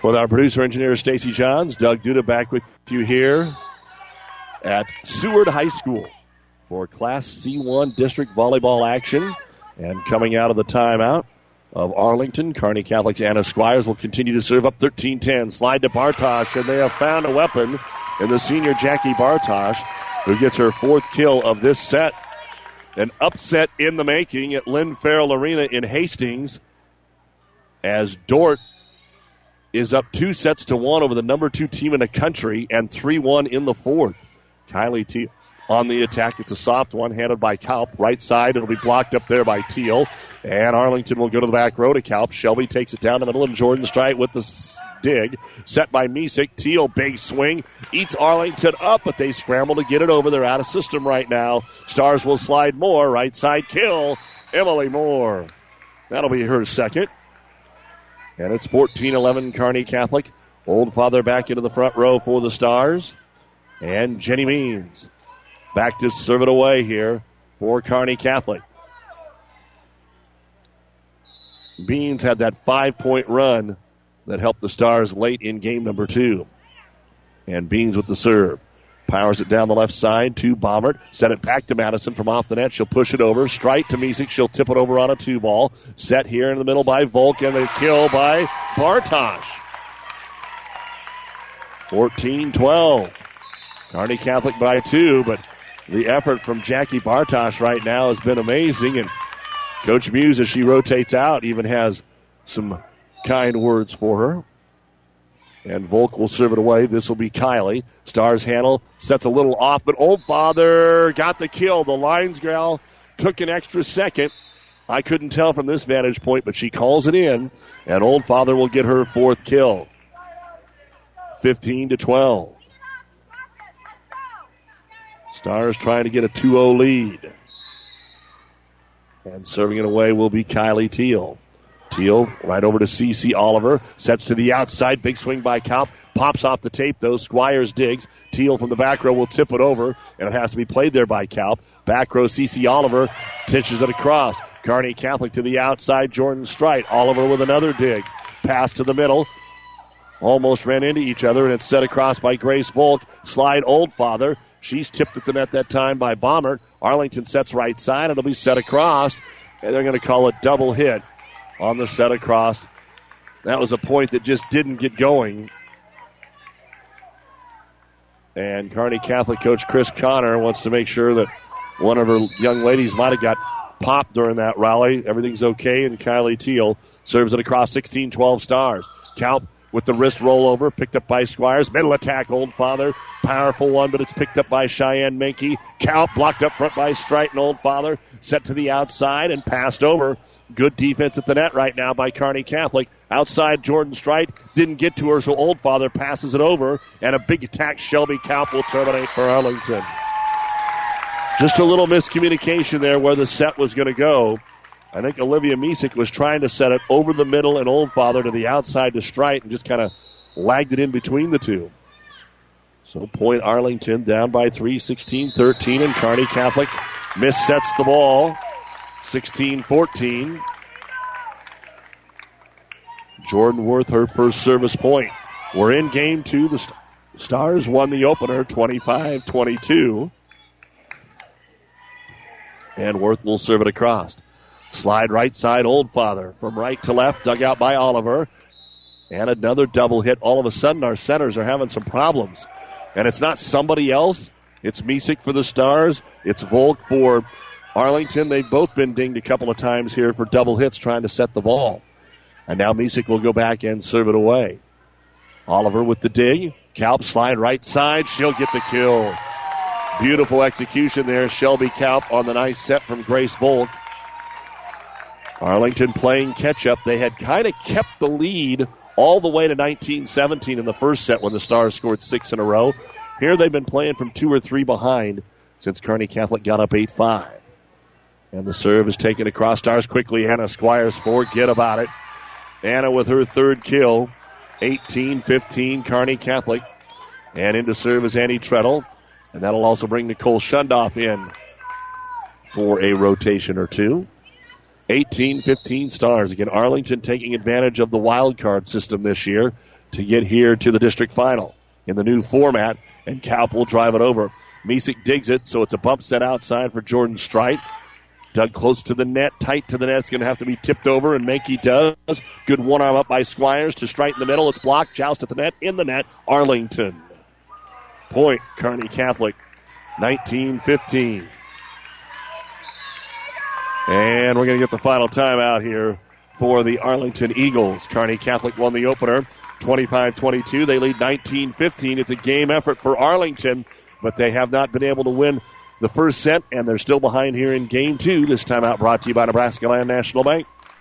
With our producer engineer Stacy Johns, Doug Duda back with you here at Seward High School for Class C1 district volleyball action. And coming out of the timeout of Arlington, Kearney Catholic's Anna Squires will continue to serve up 13 10. Slide to Bartosh, and they have found a weapon in the senior Jackie Bartosh, who gets her fourth kill of this set. An upset in the making at Lynn Farrell Arena in Hastings as Dordt is up two sets to one over the number two team in the country and 3 1 in the fourth. Kylie Teal on the attack. It's a soft one handled by Kaup. Right side. It'll be blocked up there by Teal. And Arlington will go to the back row to Kaup. Shelby takes it down the middle and Jordan Strite with the dig. Set by Misek. Teal, big swing. Eats Arlington up, but they scramble to get it over. They're out of system right now. Stars will slide more. Right side kill. Emily Moore. That'll be her second. And it's 14 11 Kearney Catholic. Oldfather back into the front row for the Stars. And Jenny Beans back to serve it away here for Kearney Catholic. Beans had that five point run that helped the Stars late in game number two. And Beans with the serve. Powers it down the left side to Bombert. Set it back to Madison from off the net. She'll push it over. Strite to Misek. She'll tip it over on a two ball. Set here in the middle by Volk and the kill by Bartosh. 14 12. Kearney Catholic by two, but the effort from Jackie Bartosh right now has been amazing. And Coach Muse, as she rotates out, even has some kind words for her. And Volk will serve it away. This will be Kylie. Stars handle sets a little off, but oh, Oldfather got the kill. The Lions gal took an extra second. I couldn't tell from this vantage point, but she calls it in, and Oldfather will get her fourth kill. 15 to 12. Stars trying to get a 2 0 lead. And serving it away will be Kylie Teal. Teal right over to CC Oliver. Sets to the outside. Big swing by Kaup. Pops off the tape though. Squires digs. Teal from the back row will tip it over. And it has to be played there by Kaup. Back row CC Oliver tishes it across. Kearney Catholic to the outside. Jordan Strite. Oliver with another dig. Pass to the middle. Almost ran into each other and it's set across by Grace Volk. Slide Oldfather. She's tipped at the net that time by Bomber. Arlington sets right side. It'll be set across. And they're going to call a double hit on the set across. That was a point that just didn't get going. And Kearney Catholic coach Chris Connor wants to make sure that one of her young ladies might have got popped during that rally. Everything's okay, and Kylie Teal serves it across 16 12 stars. Kaup with the wrist rollover, picked up by Squires. Middle attack, Oldfather. Powerful one, but it's picked up by Cheyenne Menke. Kaup blocked up front by Strite and Oldfather. Set to the outside and passed over. Good defense at the net right now by Kearney Catholic. Outside Jordan Strite didn't get to her, so Oldfather passes it over. And a big attack, Shelby Kaup will terminate for Arlington. Just a little miscommunication there where the set was going to go. I think Olivia Misek was trying to set it over the middle and Oldfather to the outside to Strite and just kind of lagged it in between the two. So point Arlington down by 3, 16 13, and Kearney Catholic missets the ball 16 14. Jordan Worth, her first service point. We're in game two. The Stars won the opener 25 22. And Worth will serve it across. Slide right side, Oldfather. From right to left, dug out by Oliver. And another double hit. All of a sudden, our centers are having some problems. And it's not somebody else. It's Misek for the Stars. It's Volk for Arlington. They've both been dinged a couple of times here for double hits trying to set the ball. And now Misek will go back and serve it away. Oliver with the dig. Kaup slide right side. She'll get the kill. Beautiful execution there. Shelby Kaup on the nice set from Grace Volk. Arlington playing catch up. They had kind of kept the lead all the way to 1917 in the first set when the Stars scored six in a row. Here they've been playing from two or three behind since Kearney Catholic got up 8 5. And the serve is taken across Stars quickly. Anna Squires forget about it. Anna with her third kill. 18 15, Kearney Catholic. And into serve is Annie Treadle. And that'll also bring Nicole Shundoff in for a rotation or two. 18 15 stars. Again, Arlington taking advantage of the wild card system this year to get here to the district final in the new format. And Kaup will drive it over. Misek digs it, so it's a bump set outside for Jordan Strite. Dug close to the net, tight to the net. It's going to have to be tipped over, and Menke does. Good one arm up by Squires to Strite in the middle. It's blocked. Joust at the net. In the net, Arlington. Point, Kearney Catholic, 19 15. And we're going to get the final timeout here for the Arlington Eagles. Kearney Catholic won the opener 25 22. They lead 19 15. It's a game effort for Arlington, but they have not been able to win the first set, and they're still behind here in game two. This timeout brought to you by Nebraska Land National Bank.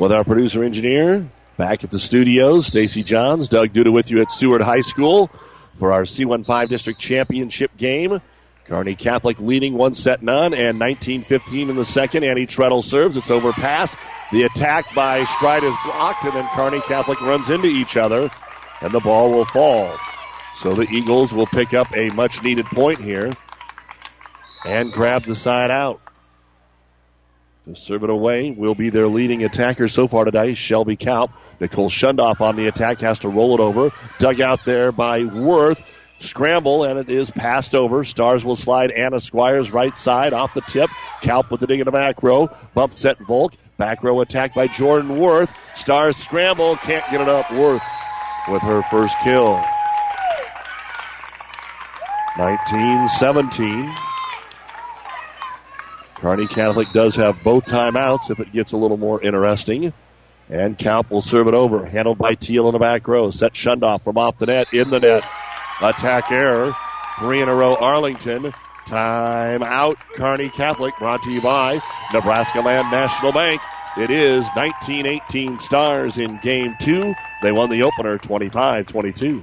With our producer engineer, Back at the studios, Stacy Johns, Doug Duda with you at Seward High School for our C15 District Championship game. Kearney Catholic leading one set none and 19-15 in the second. Annie Treadle serves. It's overpassed. The attack by Strite is blocked and then Kearney Catholic runs into each other and the ball will fall. So the Eagles will pick up a much needed point here and grab the side out. Serve it away will be their leading attacker so far today, Shelby Kaup. Nicole Shundoff on the attack has to roll it over. Dug out there by Worth. Scramble, and it is passed over. Stars will slide Anna Squires right side off the tip. Kaup with the dig in the back row. Bump set Volk. Back row attack by Jordan Worth. Stars scramble. Can't get it up. Worth with her first kill. 19 17. Kearney Catholic does have both timeouts if it gets a little more interesting. And Kaup will serve it over. Handled by Teal in the back row. Set Shundoff from off the net. In the net. Attack error. Three in a row Arlington. Time out Kearney Catholic brought to you by Nebraska Land National Bank. It is 1918 Stars in game two. They won the opener 25 22.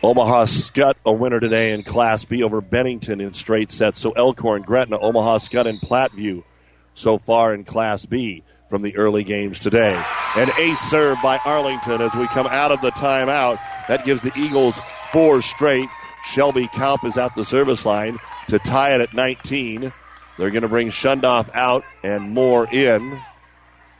Omaha Skutt a winner today in Class B over Bennington in straight sets. So Elkhorn, Gretna, Omaha Skutt, and Platteview so far in Class B from the early games today. An ace serve by Arlington as we come out of the timeout. That gives the Eagles four straight. Shelby Kaup is at the service line to tie it at 19. They're going to bring Shundoff out and more in.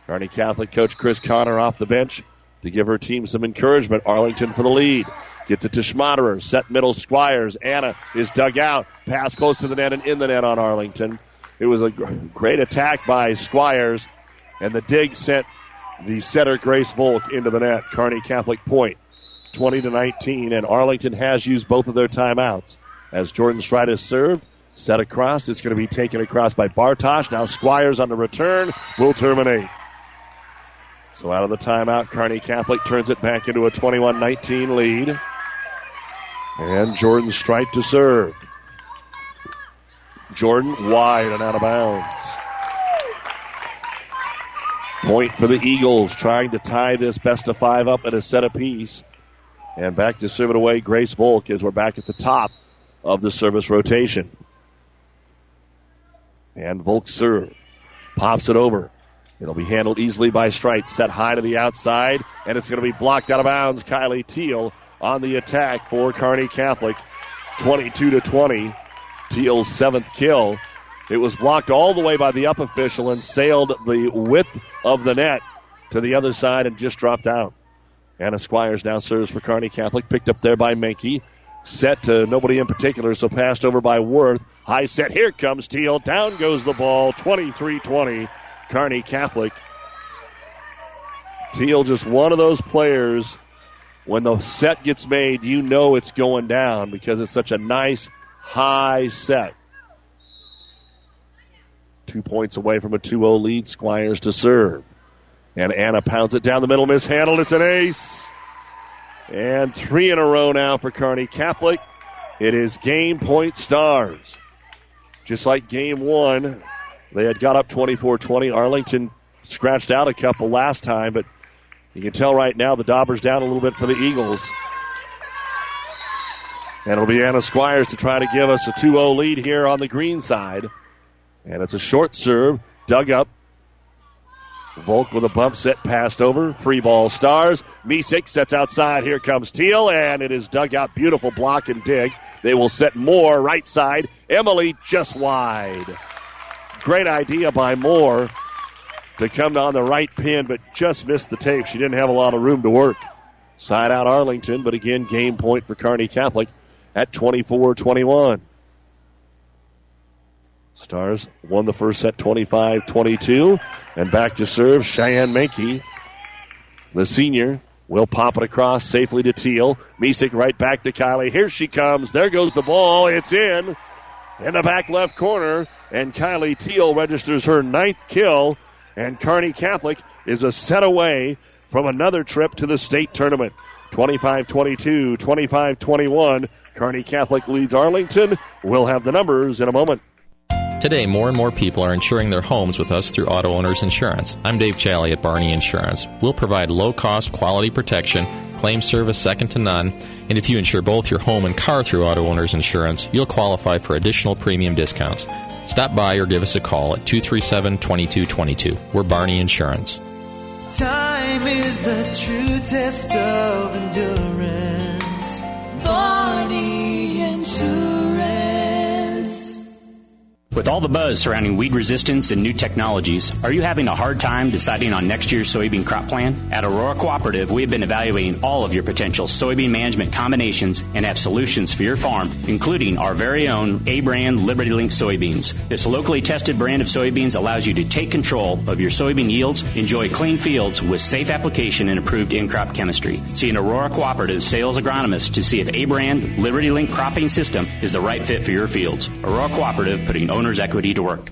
Kearney Catholic coach Chris Connor off the bench to give her team some encouragement. Arlington for the lead. Gets it to Schmaderer. Set middle Squires. Anna is dug out. Pass close to the net and in the net on Arlington. It was a great attack by Squires. And the dig sent the setter Grace Volk into the net. Kearney Catholic point. 20 to 19. And Arlington has used both of their timeouts. As Jordan Strite has served. Set across. It's going to be taken across by Bartosh. Now Squires on the return will terminate. So out of the timeout, Kearney Catholic turns it back into a 21 19 lead. And Jordan Strite to serve. Jordan wide and out of bounds. Point for the Eagles, trying to tie this best of five up at a set apiece. And back to serve it away, Grace Volk, as we're back at the top of the service rotation. And Volk serve. Pops it over. It'll be handled easily by Strite. Set high to the outside, and it's going to be blocked out of bounds. Kylie Teal on the attack for Kearney Catholic. 22 to 20. Teal's seventh kill. It was blocked all the way by the up official and sailed the width of the net to the other side and just dropped out. Anna Squires now serves for Kearney Catholic, picked up there by Menke. Set to nobody in particular, so passed over by Worth. High set, here comes Teal. Down goes the ball, 23 20. Kearney Catholic. Teal just one of those players when the set gets made, you know it's going down because it's such a nice high set. Two points away from a 2 0 lead. Squires to serve. And Anna pounds it down the middle, mishandled. It's an ace. And three in a row now for Kearney Catholic. It is game point stars. Just like game one, they had got up 24 20. Arlington scratched out a couple last time, but you can tell right now the Daubers down a little bit for the Eagles. And it'll be Anna Squires to try to give us a 2 0 lead here on the green side. And it's a short serve, dug up. Volk with a bump set passed over. Free ball stars. Misek sets outside. Here comes Teal, and it is dug out. Beautiful block and dig. They will set more right side. Emily just wide. Great idea by Moore to come on the right pin, but just missed the tape. She didn't have a lot of room to work. Side out Arlington, but again, game point for Kearney Catholic at 24 21. Stars won the first set 25 22. And back to serve, Cheyenne Menke. The senior will pop it across safely to Teal. Misek right back to Kylie. Here she comes. There goes the ball. It's in. In the back left corner. And Kylie Teal registers her ninth kill. And Kearney Catholic is a set away from another trip to the state tournament. 25 22, 25 21. Kearney Catholic leads Arlington. We'll have the numbers in a moment. Today, more and more people are insuring their homes with us through Auto Owners Insurance. I'm Dave Challey at Barney Insurance. We'll provide low cost, quality protection, claim service second to none, and if you insure both your home and car through Auto Owners Insurance, you'll qualify for additional premium discounts. Stop by or give us a call at 237 2222. We're Barney Insurance. Time is the true test of endurance. With all the buzz surrounding weed resistance and new technologies, are you having a hard time deciding on next year's soybean crop plan? At Aurora Cooperative, we have been evaluating all of your potential soybean management combinations and have solutions for your farm, including our very own A brand Liberty Link soybeans. This locally tested brand of soybeans allows you to take control of your soybean yields, enjoy clean fields with safe application and approved in crop chemistry. See an Aurora Cooperative sales agronomist to see if A brand Liberty Link cropping system is the right fit for your fields. Aurora Cooperative putting owner owner's equity to work.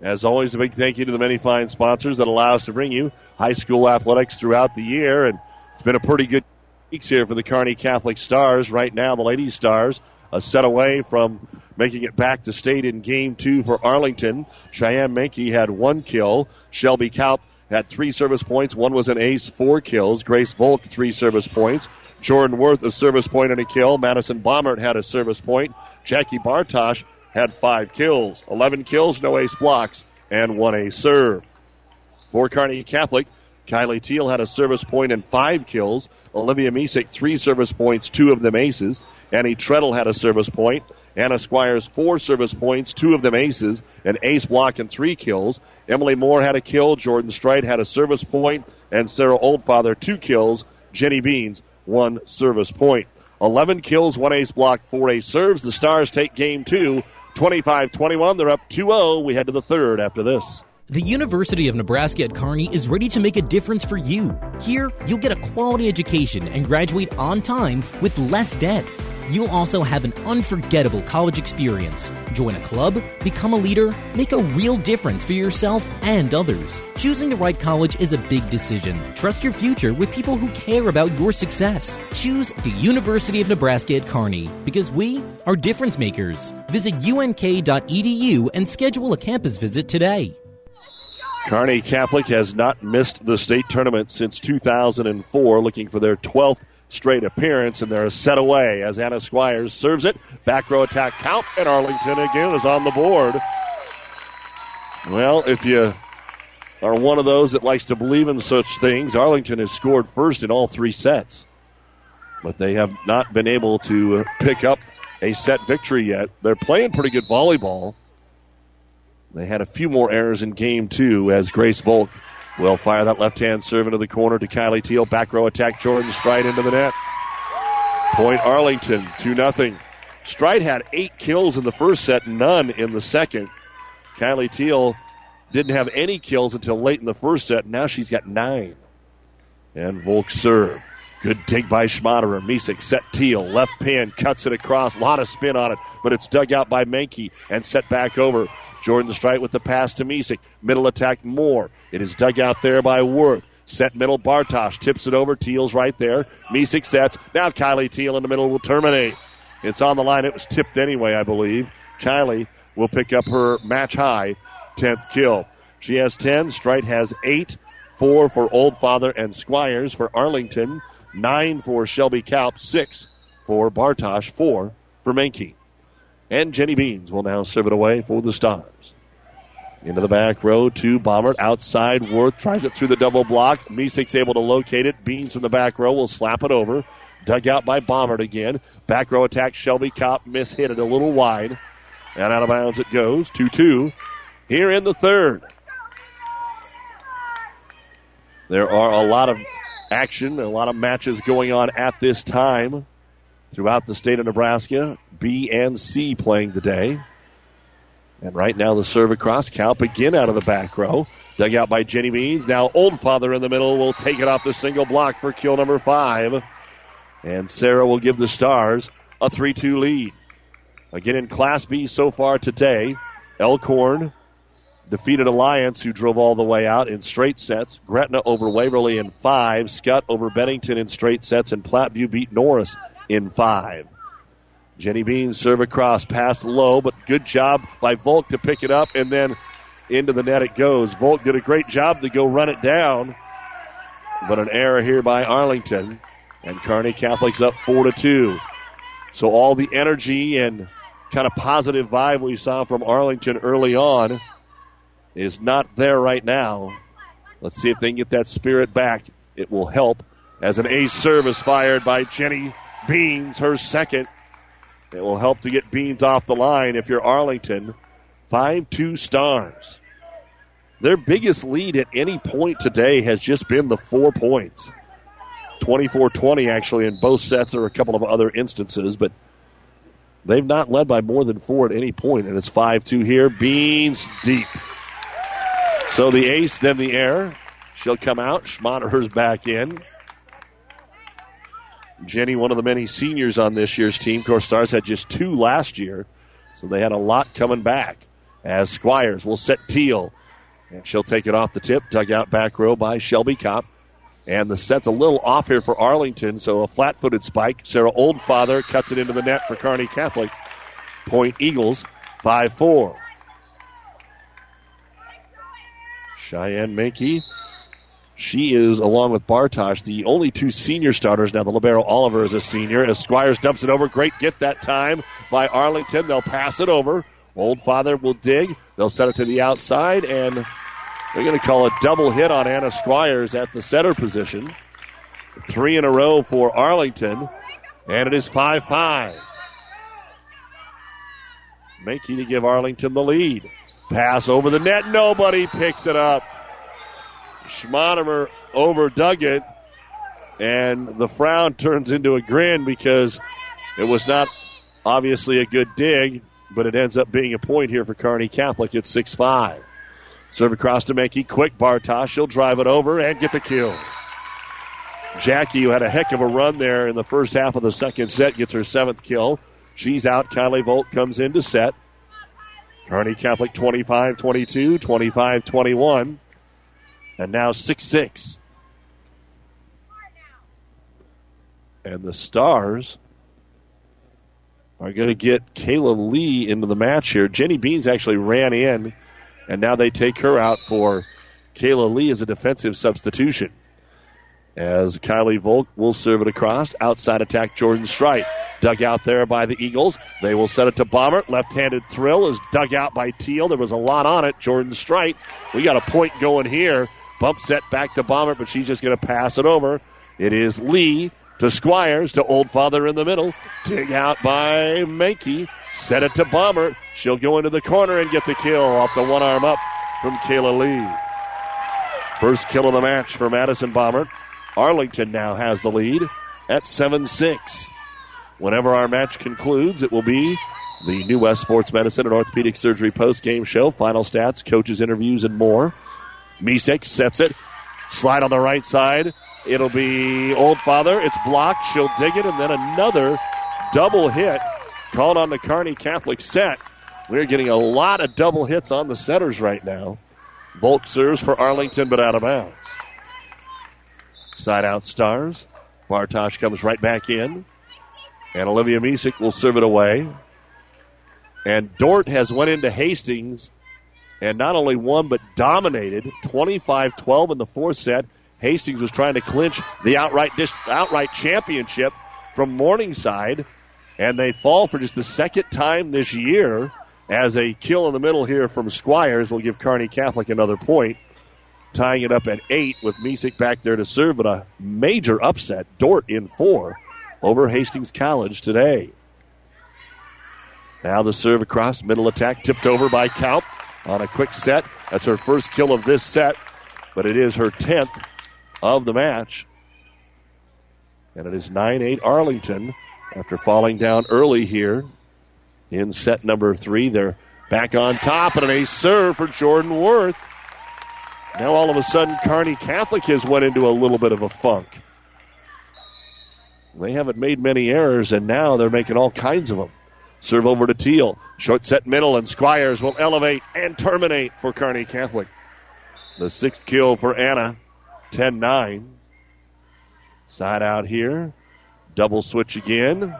As always, a big thank you to the many fine sponsors that allow us to bring you high school athletics throughout the year. And it's been a pretty good weeks here for the Kearney Catholic Stars. Right now, the Lady Stars a set away from making it back to state in game two for Arlington. Cheyenne Menke had one kill. Shelby Kaup had three service points. One was an ace, four kills. Grace Volk, three service points. Jordan Worth, a service point and a kill. Madison Bombert had a service point. Jackie Bartosh had five kills, 11 kills, no ace blocks, and one ace serve. For Kearney Catholic, Kylie Teal had a service point and five kills. Olivia Misek, three service points, two of them aces. Annie Treadle had a service point. Anna Squires, four service points, two of them aces, an ace block and three kills. Emily Moore had a kill. Jordan Strite had a service point, and Sarah Oldfather, two kills. Jenny Beans, one service point. 11 kills, one ace block, four ace serves. The Stars take game two 25 21. They're up 2 0. We head to the third after this. The University of Nebraska at Kearney is ready to make a difference for you. Here, you'll get a quality education and graduate on time with less debt. You'll also have an unforgettable college experience. Join a club, become a leader, make a real difference for yourself and others. Choosing the right college is a big decision. Trust your future with people who care about your success. Choose the University of Nebraska at Kearney because we are difference makers. Visit unk.edu and schedule a campus visit today. Kearney Catholic has not missed the state tournament since 2004, looking for their 12th straight appearance, and they're set away as Anna Squires serves it. Back row attack count, and Arlington again is on the board. Well, if you are one of those that likes to believe in such things, Arlington has scored first in all three sets. But they have not been able to uh, pick up a set victory yet. They're playing pretty good volleyball. They had a few more errors in game two as Grace Volk will fire that left hand serve into the corner to Kylie Teal. Back row attack. Jordan Strite into the net. Point Arlington, 2 0. Strite had eight kills in the first set, none in the second. Kylie Teal didn't have any kills until late in the first set. Now she's got nine. And Volk serve. Good dig by Schmaderer. Misek set Teal. Left pin. Cuts it across. A lot of spin on it. But it's dug out by Menke and set back over. Jordan Strite with the pass to Misek. Middle attack more. It is dug out there by Worth. Set middle Bartosh tips it over. Teal's right there. Misek sets. Now Kylie Teal in the middle will terminate. It's on the line. It was tipped anyway, I believe. Kylie will pick up her match high 10th kill. She has 10. Strite has 8. 4 for Oldfather and Squires for Arlington. 9 for Shelby Kaup. 6 for Bartosh. 4 for Menke. And Jenny Beans will now serve it away for the Stars. Into the back row to Bombert. Outside, Worth tries it through the double block. Misek's able to locate it. Beans from the back row will slap it over. Dug out by Bombert again. Back row attack. Shelby Kaup miss hit it a little wide. And out of bounds it goes. 2 2 here in the third. There are a lot of action, a lot of matches going on at this time throughout the state of Nebraska. B and C playing today. And right now the serve across. Kaup again out of the back row. Dug out by Jenny Beans. Now Oldfather in the middle will take it off the single block for kill number five. And Sarah will give the Stars a 3 2 lead. Again in Class B so far today, Elkhorn defeated Alliance, who drove all the way out in straight sets. Gretna over Waverly in five. Skutt over Bennington in straight sets. And Platteview beat Norris in five. Jenny Beans serve across, pass low, but good job by Volk to pick it up, and then into the net it goes. Volk did a great job to go run it down, but an error here by Arlington, and Kearney Catholic's up four to two. So all the energy and kind of positive vibe we saw from Arlington early on is not there right now. Let's see if they can get that spirit back. It will help as an ace service fired by Jenny Beans, her second. It will help to get Beans off the line if you're Arlington. 5 2 stars. Their biggest lead at any point today has just been the four points. 24 20 actually in both sets. There are a couple of other instances, but they've not led by more than four at any point, and it's 5 2 here. Beans deep. So the ace, then the air. She'll come out. Schmaderer's back in. Jenny, one of the many seniors on this year's team. Of course, Stars had just two last year, so they had a lot coming back. As Squires will set Teal, and she'll take it off the tip. Dug out back row by Shelby Kaup. And the set's a little off here for Arlington, so a flat footed spike. Sarah Oldfather cuts it into the net for Kearney Catholic. Point Eagles, 5 4. Cheyenne Menke she is, along with Bartosh, the only two senior starters. Now, the Libero Oliver is a senior. As Squires dumps it over, great get that time by Arlington. They'll pass it over. Oldfather will dig. They'll set it to the outside, and they're going to call a double hit on Anna Squires at the center position. Three in a row for Arlington, and it is 5 5. Making to give Arlington the lead. Pass over the net. Nobody picks it up. Schmonemer overdug it, and the frown turns into a grin because it was not obviously a good dig, but it ends up being a point here for Kearney Catholic at 6 5. Serve across to Menke. Quick Bartosh. She'll drive it over and get the kill. Jackie, who had a heck of a run there in the first half of the second set, gets her seventh kill. She's out. Kylie Volk comes in to set. Kearney Catholic 25 22, 25 21. And now 6 6. And the Stars are going to get Kayla Lee into the match here. Jenny Beans actually ran in, and now they take her out for Kayla Lee as a defensive substitution. As Kylie Volk will serve it across. Outside attack, Jordan Strite. Dug out there by the Eagles. They will set it to Bomber. Left handed thrill is dug out by Teal. There was a lot on it. Jordan Strite. We got a point going here Bump set back to Bomber, but she's just going to pass it over. It is Lee to Squires to Oldfather in the middle. Dig out by Menke. Set it to Bomber. She'll go into the corner and get the kill off the one arm up from Kayla Lee. First kill of the match for Madison Bomber. Arlington now has the lead at 7 6. Whenever our match concludes, it will be the New West Sports Medicine and Orthopedic Surgery post game show, final stats, coaches' interviews, and more. Misek sets it. Slide on the right side. It'll be Oldfather. It's blocked. She'll dig it, and then another double hit called on the Kearney Catholic set. We're getting a lot of double hits on the setters right now. Volk serves for Arlington, but out of bounds. Side out stars. Bartosh comes right back in. And Olivia Misek will serve it away. And Dordt has went into Hastings and not only won but dominated 25-12 in the fourth set. Hastings was trying to clinch the outright outright championship from Morningside, and they fall for just the second time this year. As a kill in the middle here from Squires will give Kearney Catholic another point, tying it up at eight with Misek back there to serve, but a major upset. Dordt in four over Hastings College today. Now the serve across, middle attack tipped over by Kaup on a quick set. That's her first kill of this set, but it is her 10th of the match. And it is 9 8 Arlington after falling down early here in set number three. They're Back on top and an ace serve for Jordan Worth. Now all of a sudden, Kearney Catholic has went into a little bit of a funk. They haven't made many errors, and now they're making all kinds of them. Serve over to Teal. Short set middle, and Squires will elevate and terminate for Kearney Catholic. The sixth kill for Anna. 10 9. Side out here. Double switch again.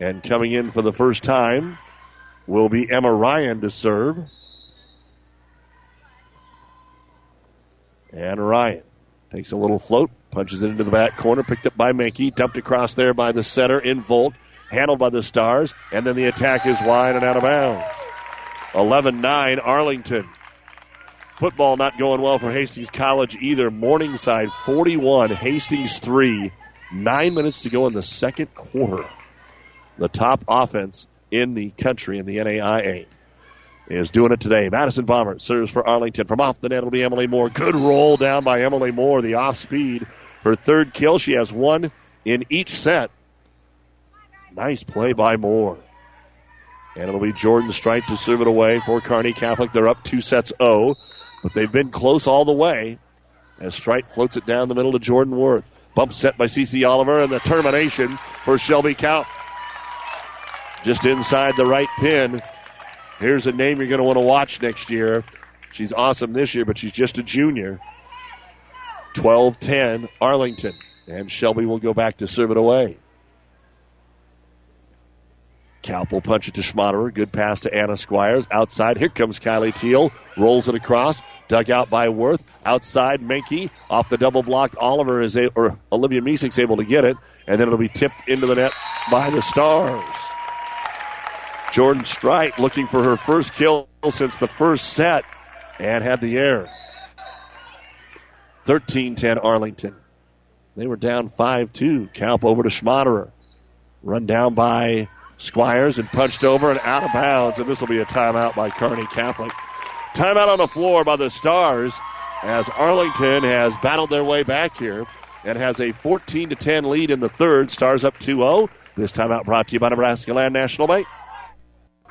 And coming in for the first time will be Emma Ryan to serve. And Ryan takes a little float, punches it into the back corner, picked up by Menke, dumped across there by the center in Volk, handled by the Stars, and then the attack is wide and out of bounds. 11 9 Arlington. Football not going well for Hastings College either. Morningside 41, Hastings 3. Nine minutes to go in the second quarter. The top offense in the country in the NAIA is doing it today. Madison Bomber serves for Arlington. From off the net, it'll be Emily Moore. Good roll down by Emily Moore, the off speed. Her third kill. She has one in each set. Nice play by Moore. And it'll be Jordan Strite to serve it away for Kearney Catholic. They're up two sets 0, but they've been close all the way as Strite floats it down the middle to Jordan Worth. Bump set by CC Oliver and the termination for Shelby Kaup. Just inside the right pin. Here's a name you're going to want to watch next year. She's awesome this year, but she's just a junior. 12 10, Arlington. And Shelby will go back to serve it away. Kaup will punch it to Schmaderer. Good pass to Anna Squires. Outside, here comes Kylie Teal. Rolls it across. Dug out by Worth. Outside, Menke. Off the double block, Oliver is a, or Olivia Misek's able to get it. And then it'll be tipped into the net by the Stars. Jordan Strite looking for her first kill since the first set and had the air. 13 10 Arlington. They were down 5 2. Kaup over to Schmaderer. Run down by Squires and punched over and out of bounds. And this will be a timeout by Kearney Catholic. Timeout on the floor by the Stars as Arlington has battled their way back here and has a 14 to 10 lead in the third. Stars up 2 0. This timeout brought to you by Nebraska Land National Bank.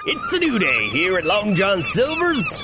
It's a new day here at Long John Silver's.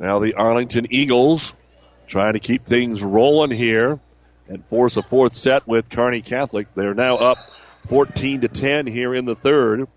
Now the Arlington Eagles trying to keep things rolling here and force a fourth set with Kearney Catholic. They're now up 14 to 10 here in the third.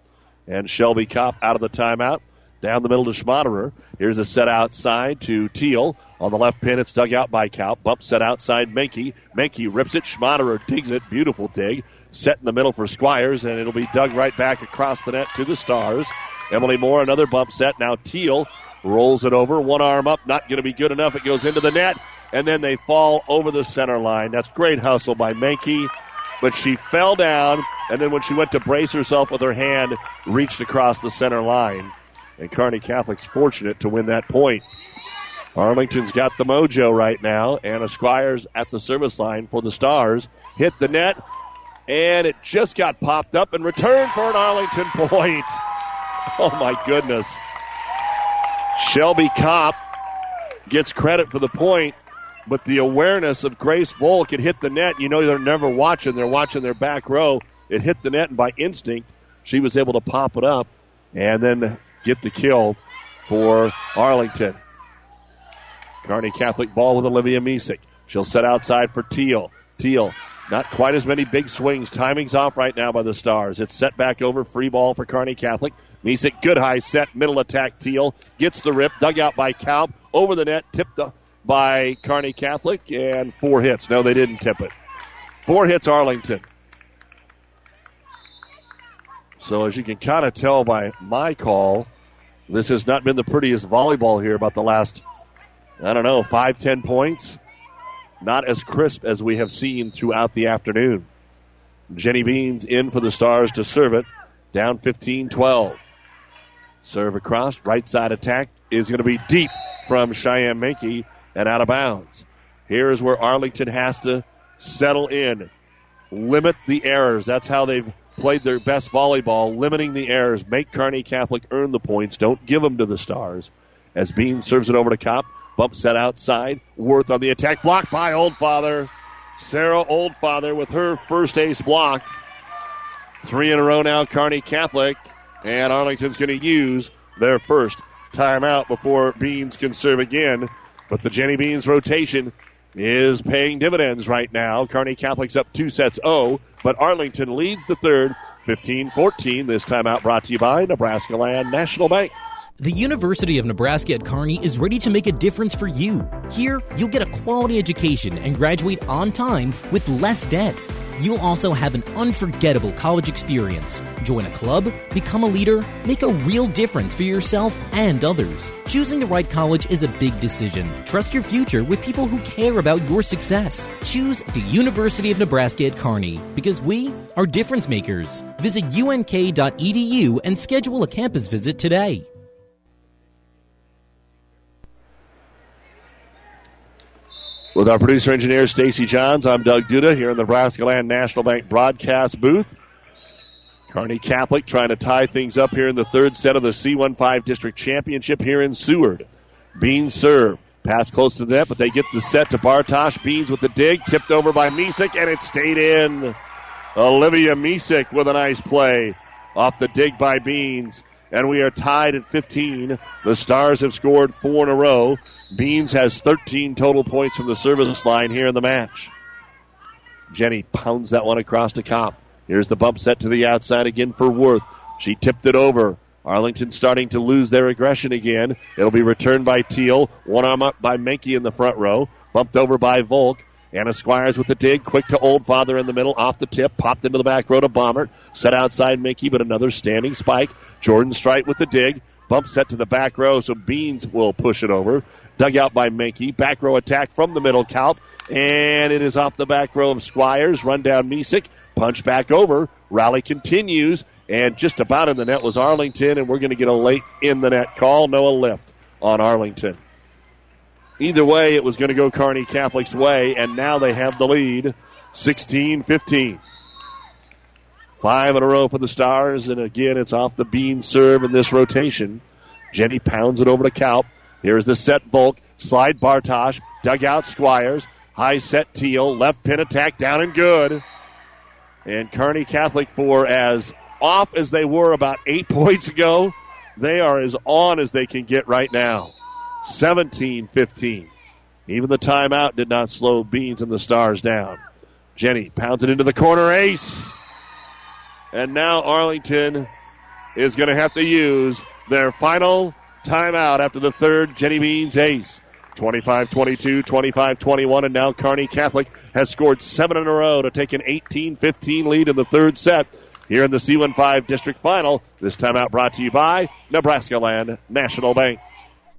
And Shelby Kaup out of the timeout. Down the middle to Schmaderer. Here's a set outside to Teal. On the left pin, it's dug out by Kaup. Bump set outside Menke. Menke rips it. Schmaderer digs it. Beautiful dig. Set in the middle for Squires, and it'll be dug right back across the net to the Stars. Emily Moore, another bump set. Now Teal rolls it over, one arm up, not going to be good enough. It goes into the net, and then they fall over the center line. That's great hustle by Menke, but she fell down, and then when she went to brace herself with her hand, reached across the center line. And Kearney Catholic's fortunate to win that point. Arlington's got the mojo right now. Anna Squires at the service line for the Stars. Hit the net, and it just got popped up and returned for an Arlington point. Oh my goodness. Shelby Kaup gets credit for the point, but the awareness of Grace Volk had hit the net. You know they're never watching; they're watching their back row. It hit the net, and by instinct, she was able to pop it up and then get the kill for Arlington. Kearney Catholic ball with Olivia Misek. She'll set outside for Teal. Teal, not quite as many big swings. Timing's off right now by the Stars. It's set back over. Free ball for Kearney Catholic. Misek, good high set, middle attack. Teal gets the rip, dug out by Kaup, over the net, tipped by Kearney Catholic, and four hits. No, they didn't tip it. Four hits, Arlington. So as you can kind of tell by my call, this has not been the prettiest volleyball here about the last, I don't know, five, ten points. Not as crisp as we have seen throughout the afternoon. Jenny Beans in for the Stars to serve it. down 15 12. Serve across, right side attack is going to be deep from Cheyenne Menke and out of bounds. Here is where Arlington has to settle in, limit the errors. That's how they've played their best volleyball, limiting the errors. Make Kearney Catholic earn the points. Don't give them to the Stars. As Bean serves it over to Kaup, bump set outside. Worth on the attack, blocked by Oldfather. Sarah Oldfather with her first ace block. Three in a row now, Kearney Catholic. And Arlington's going to use their first timeout before Beans can serve again. But the Jenny Beans rotation is paying dividends right now. Kearney Catholic's up two sets 0, but Arlington leads the third 15 14. This timeout brought to you by Nebraska Land National Bank. The University of Nebraska at Kearney is ready to make a difference for you. Here, you'll get a quality education and graduate on time with less debt. You'll also have an unforgettable college experience. Join a club, become a leader, make a real difference for yourself and others. Choosing the right college is a big decision. Trust your future with people who care about your success. Choose the University of Nebraska at Kearney because we are difference makers. Visit unk.edu and schedule a campus visit today. With our producer engineer Stacy Johns, I'm Doug Duda here in the Nebraska Land National Bank broadcast booth. Kearney Catholic trying to tie things up here in the third set of the C15 District Championship here in Seward. Beans serve. Pass close to the net, but they get the set to Bartosh. Beans with the dig, tipped over by Misek, and it stayed in. Olivia Misek with a nice play off the dig by Beans. And we are tied at 15. The Stars have scored four in a row. Beans has 13 total points from the service line here in the match. Jenny pounds that one across to Kaup. Here's the bump set to the outside again for Worth. She tipped it over. Arlington starting to lose their aggression again. It'll be returned by Teal. One arm up by Menke in the front row. Bumped over by Volk. Anna Squires with the dig. Quick to Oldfather in the middle. Off the tip. Popped into the back row to Bomber. Set outside Menke, but another standing spike. Jordan Strite with the dig. Bump set to the back row, so Beans will push it over. Dug out by Menke. Back row attack from the middle, Kaup. And it is off the back row of Squires. Run down Misek. Punch back over. Rally continues. And just about in the net was Arlington. And we're going to get a late in the net call. No lift on Arlington. Either way, it was going to go Kearney Catholic's way. And now they have the lead 16 15. Five in a row for the Stars. And again, it's off the bean serve in this rotation. Jenny pounds it over to Kaup. Here's the set Volk. Slide Bartosh. Dugout Squires. High set Teal. Left pin attack down and good. And Kearney Catholic for as off as they were about eight points ago, they are as on as they can get right now. 17 15. Even the timeout did not slow Beans and the Stars down. Jenny pounds it into the corner ace. And now Arlington is going to have to use their final timeout after the third Jenny Beans ace. 25 22, 25 21, and now Kearney Catholic has scored seven in a row to take an 18 15 lead in the third set here in the C15 district final. This timeout brought to you by Nebraska Land National Bank.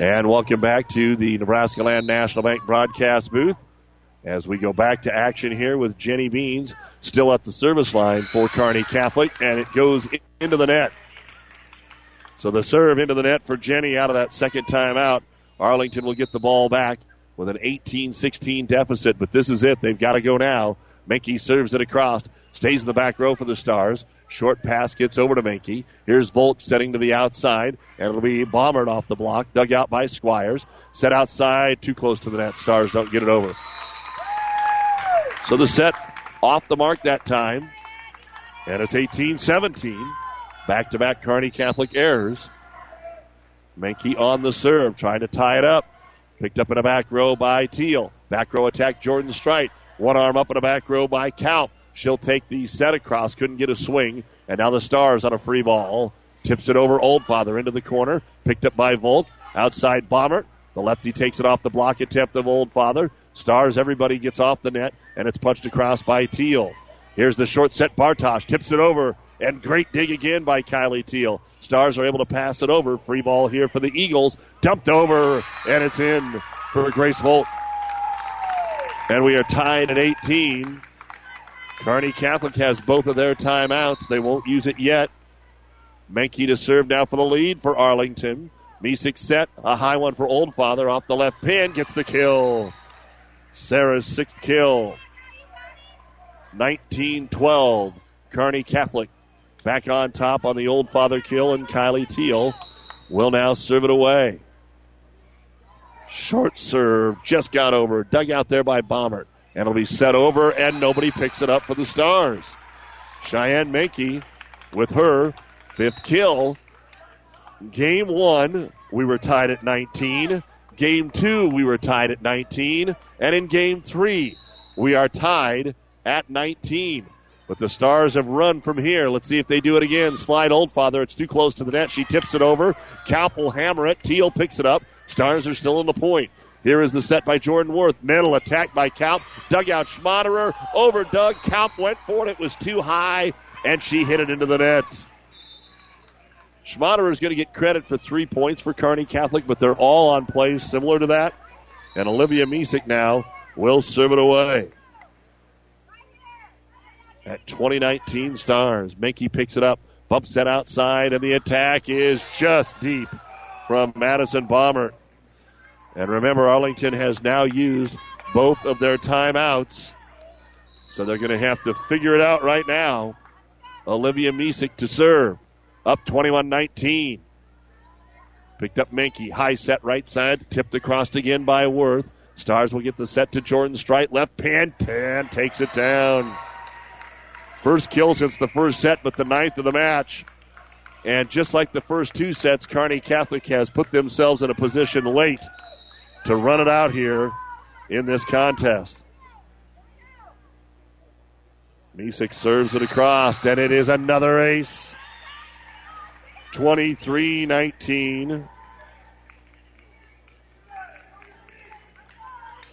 And welcome back to the Nebraska Land National Bank broadcast booth as we go back to action here with Jenny Beans still at the service line for Kearney Catholic, and it goes into the net. So the serve into the net for Jenny out of that second timeout. Arlington will get the ball back with an 18-16 deficit, but this is it. They've got to go now. Menke serves it across, stays in the back row for the Stars. Short pass gets over to Menke. Here's Volk setting to the outside, and it'll be bombered off the block, dug out by Squires. Set outside, too close to the net. Stars don't get it over. So the set off the mark that time, and it's 18 17. Back to back Kearney Catholic errors. Menke on the serve, trying to tie it up. Picked up in a back row by Teal. Back row attack, Jordan Strite. One arm up in a back row by Kaup. She'll take the set across. Couldn't get a swing. And now the Stars on a free ball. Tips it over Oldfather into the corner. Picked up by Volk. Outside Bomber. The lefty takes it off the block attempt of Oldfather. Stars, everybody gets off the net, and it's punched across by Teal. Here's the short set. Bartosh tips it over, and great dig again by Kylie Teal. Stars are able to pass it over. Free ball here for the Eagles. Dumped over, and it's in for Grace Volk. And we are tied at 18. Kearney Catholic has both of their timeouts. They won't use it yet. Menke to serve now for the lead for Arlington. Misek set, a high one for Oldfather off the left pin, gets the kill. Sarah's sixth kill. 19-12. Kearney Catholic back on top on the Oldfather kill, and Kylie Teal will now serve it away. Short serve, just got over, dug out there by Bomber. And it'll be set over, and nobody picks it up for the Stars. Cheyenne Menke with her fifth kill. Game one, we were tied at 19. Game two, we were tied at 19. And in game three, we are tied at 19. But the Stars have run from here. Let's see if they do it again. Slide Oldfather. It's too close to the net. She tips it over. Kaup will hammer it. Teal picks it up. Stars are still in the point. Here is the set by Jordan Worth. Middle attack by Kaup. Dugout Schmaderer. Over Doug. Kaup went for it. It was too high, and she hit it into the net. Schmaderer is going to get credit for three points for Kearney Catholic, but they're all on plays similar to that. And Olivia Misek now will serve it away. At 2019 Stars, Menke picks it up, bumps that outside, and the attack is just deep from Madison Bomber. And remember, Arlington has now used both of their timeouts, so they're going to have to figure it out right now. Olivia Misek to serve, up 21 19. Picked up Menke, high set right side, tipped across again by Worth. Stars will get the set to Jordan Strite, left pan, Tan takes it down. First kill since the first set, but the ninth of the match. And just like the first two sets, Kearney Catholic has put themselves in a position late to run it out here in this contest. Misek serves it across, and it is another ace. 23 19.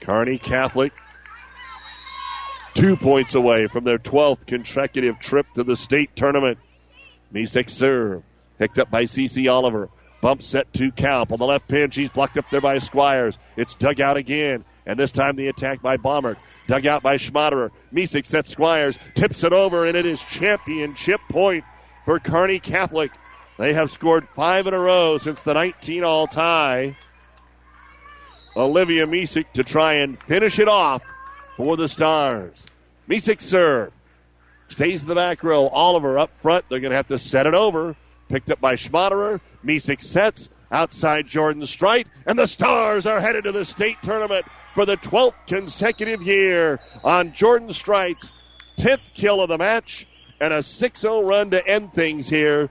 Kearney Catholic two points away from their 12th consecutive trip to the state tournament. Misek serve. Picked up by CC Oliver. Bump set to Kaup on the left pin. She's blocked up there by Squires. It's dug out again. And this time the attack by Bomber. Dug out by Schmaderer. Misek sets Squires. Tips it over, and it is championship point for Kearney Catholic. They have scored five in a row since the 19 all tie. Olivia Misek to try and finish it off for the Stars. Misek serve. Stays in the back row. Oliver up front. They're going to have to set it over. Picked up by Schmaderer. Misek sets outside Jordan Strite. And the Stars are headed to the state tournament for the 12th consecutive year on Jordan Strite's 10th kill of the match and a 6 0 run to end things here.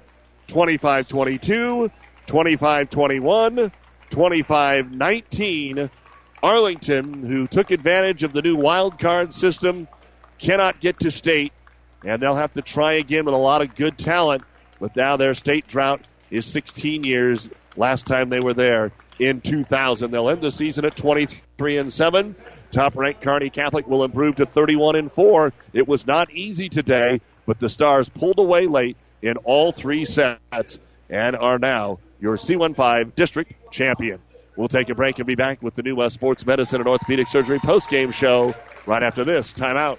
25 22, 25 21, 25 19. Arlington, who took advantage of the new wild card system, cannot get to state, and they'll have to try again with a lot of good talent. But now their state drought is 16 years. Last time they were there in 2000, they'll end the season at 23 and 7. Top ranked Kearney Catholic will improve to 31 and 4. It was not easy today, but the Stars pulled away late in all three sets and are now your C15 district champion. We'll take a break and be back with the new West Sports Medicine and Orthopedic Surgery post-game show right after this. Timeout.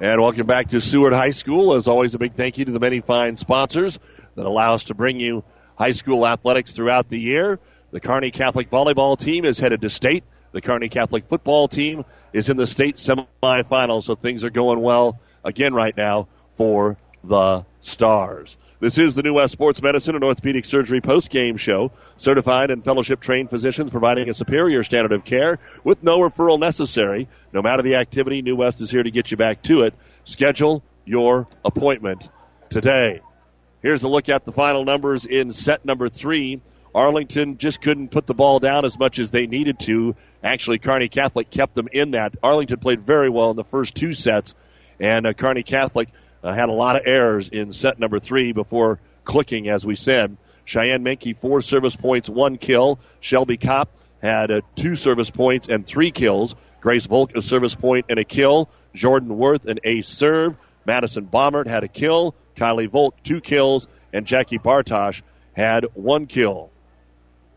And welcome back to Seward High School. As always, a big thank you to the many fine sponsors that allow us to bring you high school athletics throughout the year. The Kearney Catholic volleyball team is headed to state. The Kearney Catholic football team is in the state semifinals, so things are going well again right now for the Stars. This is the New West Sports Medicine and Orthopedic Surgery post-game show. Certified and fellowship trained physicians providing a superior standard of care with no referral necessary. No matter the activity, New West is here to get you back to it. Schedule your appointment today. Here's a look at the final numbers in set number three. Arlington just couldn't put the ball down as much as they needed to. Actually, Kearney Catholic kept them in that. Arlington played very well in the first two sets, and uh, Kearney Catholic uh, had a lot of errors in set number three before clicking, as we said. Cheyenne Menke, four service points, one kill. Shelby Kaup had uh, two service points and three kills. Grace Volk, a service point and a kill. Jordan Worth, an ace serve. Madison Bombert had a kill. Kylie Volk, two kills. And Jackie Bartosh had one kill.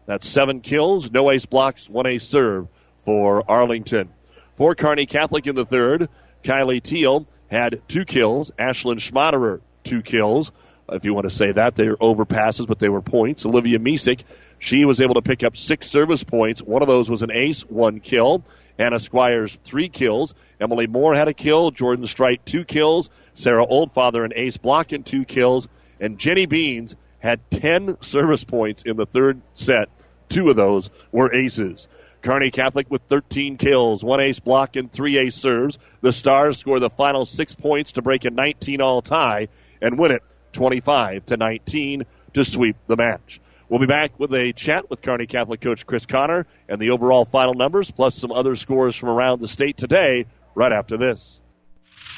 That's seven kills, no ace blocks, one ace serve for Arlington. For Kearney Catholic in the third, Kylie Teal had two kills. Ashlyn Schmaderer, two kills. If you want to say that, they were overpasses, but they were points. Olivia Misek, she was able to pick up six service points. One of those was an ace, one kill. Anna Squires, three kills. Emily Moore had a kill. Jordan Strite, two kills. Sarah Oldfather, an ace block and two kills. And Jenny Beans had 10 service points in the third set. Two of those were aces. Kearney Catholic with 13 kills, one ace block, and three ace serves. The Stars score the final six points to break a 19 all tie and win it 25 to 19 to sweep the match. We'll be back with a chat with Kearney Catholic coach Chris Connor and the overall final numbers, plus some other scores from around the state today, right after this.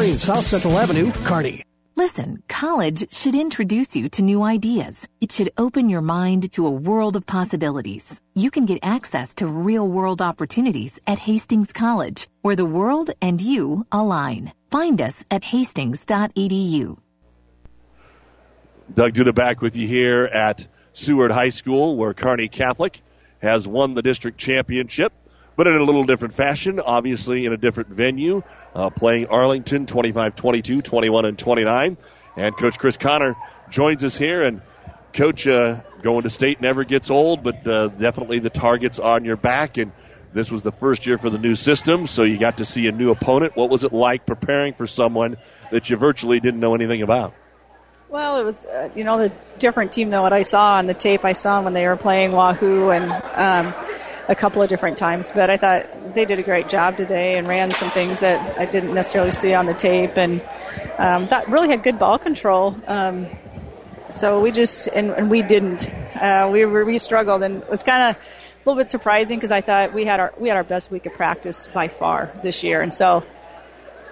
South Central Avenue, Kearney. Listen, college should introduce you to new ideas. It should open your mind to a world of possibilities. You can get access to real world opportunities at Hastings College, where the world and you align. Find us at hastings.edu. Doug Duda back with you here at Seward High School, where Kearney Catholic has won the district championship, but in a little different fashion, obviously in a different venue uh, playing Arlington 25 22, 21 and 29. And Coach Chris Connor joins us here. And Coach, uh, going to state never gets old, but uh, definitely the target's on your back. And this was the first year for the new system, so you got to see a new opponent. What was it like preparing for someone that you virtually didn't know anything about? Well, it was, uh, you know, the different team than what I saw on the tape I saw when they were playing Wahoo and um, a couple of different times. But I thought they did a great job today and ran some things that I didn't necessarily see on the tape, and um, that really had good ball control. Um, so we just and, and we didn't. Uh, we we struggled, and it was kind of a little bit surprising because I thought we had our we had our best week of practice by far this year, and so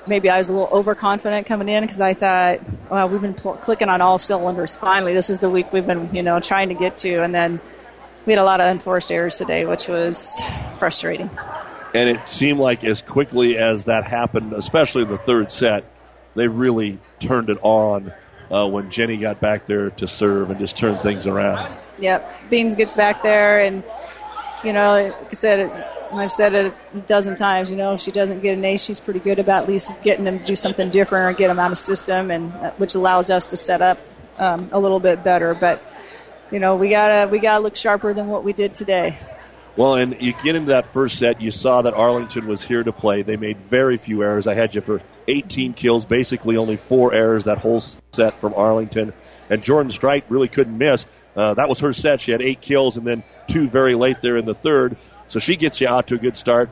maybe I was a little overconfident coming in because I thought, well, we've been pl- clicking on all cylinders. Finally, this is the week we've been, you know, trying to get to, and then we had a lot of unforced errors today, which was frustrating. And it seemed like as quickly as that happened, especially in the third set, they really turned it on uh, when Jenny got back there to serve and just turned things around. Yep, Beans gets back there, and you know, like I said, I've said it a dozen times. You know, if she doesn't get an ace, she's pretty good about at least getting them to do something different or get them out of system, and uh, which allows us to set up um, a little bit better. But you know, we gotta we gotta look sharper than what we did today. Well, and you get into that first set, you saw that Arlington was here to play. They made very few errors. I had you for 18 kills, basically only four errors that whole set from Arlington. And Jordan Strite really couldn't miss. Uh, that was her set. She had eight kills and then two very late there in the third. So she gets you out to a good start.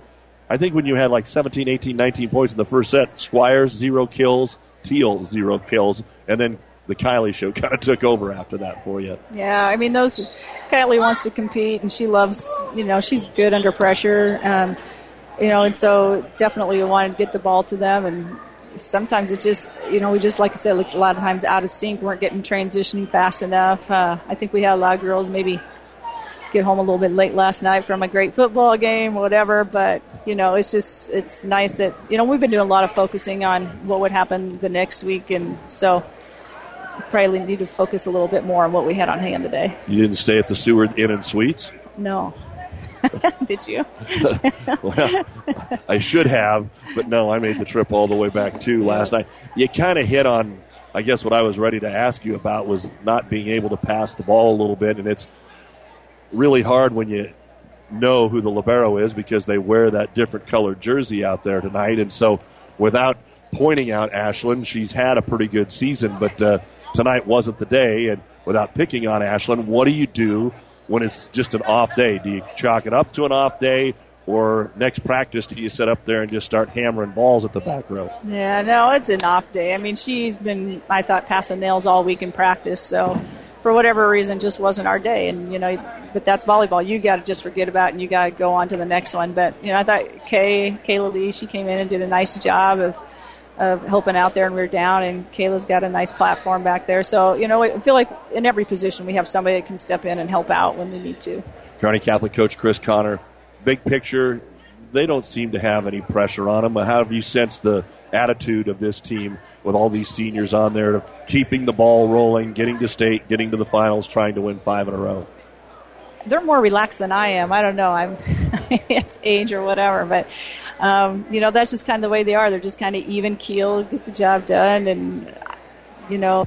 I think when you had like 17, 18, 19 points in the first set, Squires, zero kills, Teal, zero kills, and then the Kylie show kind of took over after that for you. Yeah, I mean, those Kylie wants to compete, and she loves, you know, she's good under pressure. Um, you know, and so definitely we want to get the ball to them, and sometimes it just, you know, we just like I said, like a lot of times out of sync, weren't getting transitioning fast enough. Uh, I think we had a lot of girls maybe get home a little bit late last night from a great football game, whatever. But you know, it's just it's nice that you know we've been doing a lot of focusing on what would happen the next week, and so probably need to focus a little bit more on what we had on hand today. You didn't stay at the Seward Inn and Suites? No. Did you? well, I should have, but no, I made the trip all the way back too last night. You kind of hit on, I guess, what I was ready to ask you about was not being able to pass the ball a little bit, and it's really hard when you know who the libero is because they wear that different colored jersey out there tonight, and so without pointing out Ashlyn, she's had a pretty good season, but uh, tonight wasn't the day, and without picking on Ashlyn, what do you do when it's just an off day? Do you chalk it up to an off day, or next practice do you sit up there and just start hammering balls at the back row? Yeah, no, it's an off day. I mean, she's been, I thought, passing nails all week in practice, so for whatever reason, just wasn't our day. And you know, but that's volleyball. You got to just forget about, it and you got to go on to the next one. But you know, I thought Kay, Kayla Lee, she came in and did a nice job of of helping out there and we are down and Kayla's got a nice platform back there. So, you know, I feel like in every position we have somebody that can step in and help out when we need to. Kearney Catholic coach Chris Connor, big picture, they don't seem to have any pressure on them. How have you sensed the attitude of this team with all these seniors on there, keeping the ball rolling, getting to state, getting to the finals, trying to win five in a row? They're more relaxed than I am. I don't know. I'm it's age or whatever, but um, you know that's just kind of the way they are. They're just kind of even keel, get the job done, and you know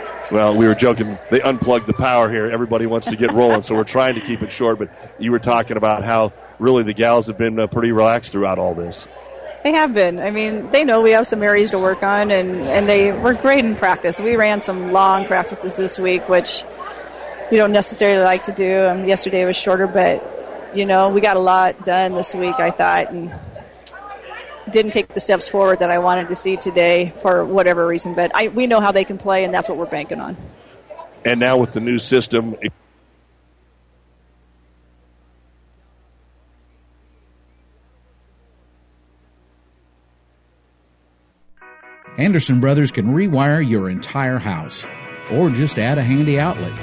Well, we were joking. They unplugged the power here. Everybody wants to get rolling, so we're trying to keep it short. But you were talking about how really the gals have been uh, pretty relaxed throughout all this. They have been. I mean, they know we have some areas to work on, and and they were great in practice. We ran some long practices this week, which we don't necessarily like to do. Um, yesterday was shorter, but you know, we got a lot done this week. I thought, and didn't take the steps forward that I wanted to see today for whatever reason. But I, we know how they can play, and that's what we're banking on. And now with the new system, Anderson Brothers can rewire your entire house or just add a handy outlet.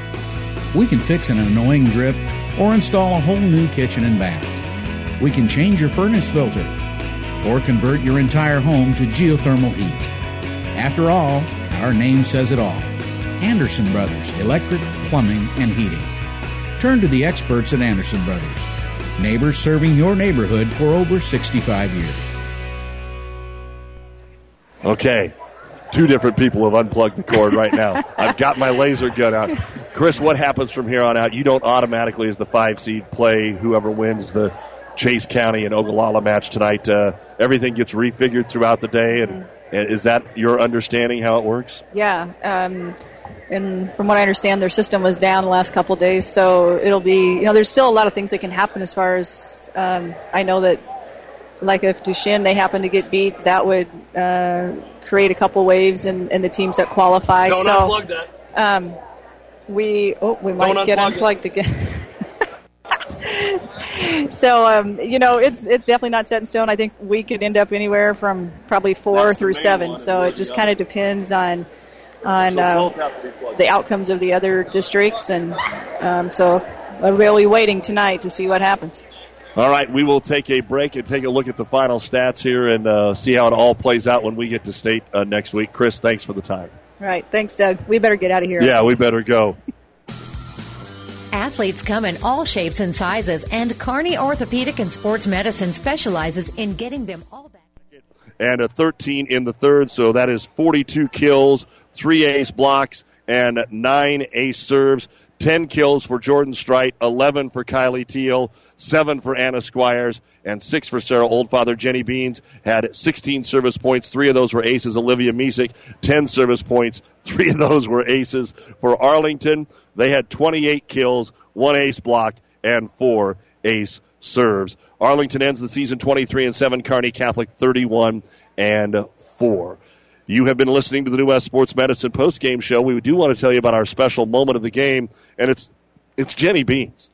We can fix an annoying drip or install a whole new kitchen and bath. We can change your furnace filter or convert your entire home to geothermal heat. After all, our name says it all Anderson Brothers Electric, Plumbing, and Heating. Turn to the experts at Anderson Brothers, neighbors serving your neighborhood for over 65 years. Okay, two different people have unplugged the cord right now. I've got my laser gun out. Chris, what happens from here on out? You don't automatically, as the five seed, play whoever wins the Chase County and Ogallala match tonight. Uh, everything gets refigured throughout the day, and, and, is that your understanding how it works? Yeah. Um, and from what I understand, their system was down the last couple of days. So it'll be, you know, there's still a lot of things that can happen as far as um, I know that, like if Duchesne they happen to get beat, that would uh, create a couple waves in, in the teams that qualify. Don't so, unplug that. Um, we oh we might Don't get unplug it. unplugged again. so um, you know it's it's definitely not set in stone. I think we could end up anywhere from probably four through seven. So it just kind of depends on on So uh, both have to be plugged the outcomes of the other districts, and um, so I'm really waiting tonight to see what happens. All right, we will take a break and take a look at the final stats here and uh, see how it all plays out when we get to state uh, next week. Chris, thanks for the time. All right, thanks, Doug. We better get out of here. Yeah, we better go. Athletes come in all shapes and sizes, and Kearney Orthopedic and Sports Medicine specializes in getting them all back. and a 13 in the third. So that is 42 kills, three ace blocks, and nine ace serves. 10 kills for Jordan Strite, 11 for Kylie Teal, 7 for Anna Squires, and 6 for Sarah Oldfather. Jenny Beans had 16 service points. Three of those were aces. Olivia Misek, 10 service points. Three of those were aces. For Arlington, they had 28 kills, 1 ace block, and 4 ace serves. Arlington ends the season 23 and 7. Kearney Catholic 31 and 4. You have been listening to the New West Sports Medicine postgame show. We do want to tell you about our special moment of the game, and it's it's Jenny Beans.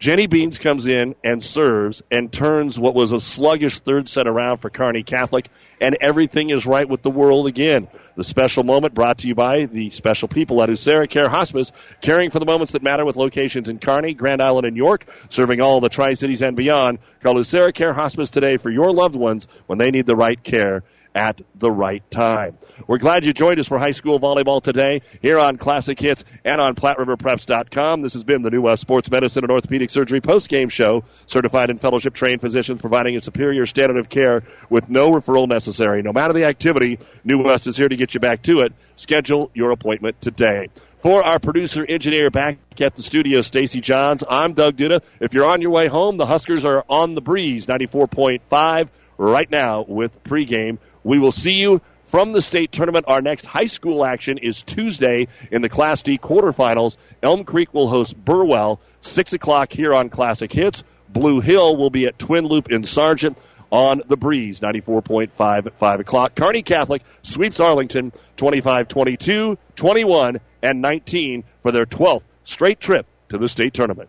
Jenny Beans comes in and serves and turns what was a sluggish third set around for Kearney Catholic, and everything is right with the world again. The special moment brought to you by the special people at Usera Care Hospice, caring for the moments that matter with locations in Kearney, Grand Island, and York, serving all the Tri Cities and beyond. Call Usera Care Hospice today for your loved ones when they need the right care at the right time. We're glad you joined us for high school volleyball today here on Classic Hits and on PlatteRiverPreps.com. This has been the New West Sports Medicine and Orthopedic Surgery post-game show. Certified and fellowship trained physicians providing a superior standard of care with no referral necessary. No matter the activity, New West is here to get you back to it. Schedule your appointment today. For our producer engineer back at the studio, Stacy Johns, I'm Doug Duda. If you're on your way home, the Huskers are on the breeze, 94.5 right now with pregame. We will see you from the state tournament. Our next high school action is Tuesday in the Class D quarterfinals. Elm Creek will host Burwell, 6 o'clock here on Classic Hits. Blue Hill will be at Twin Loup in Sargent on the breeze, 94.5 at 5 o'clock. Kearney Catholic sweeps Arlington 25 22, 21, and 19 for their 12th straight trip to the state tournament.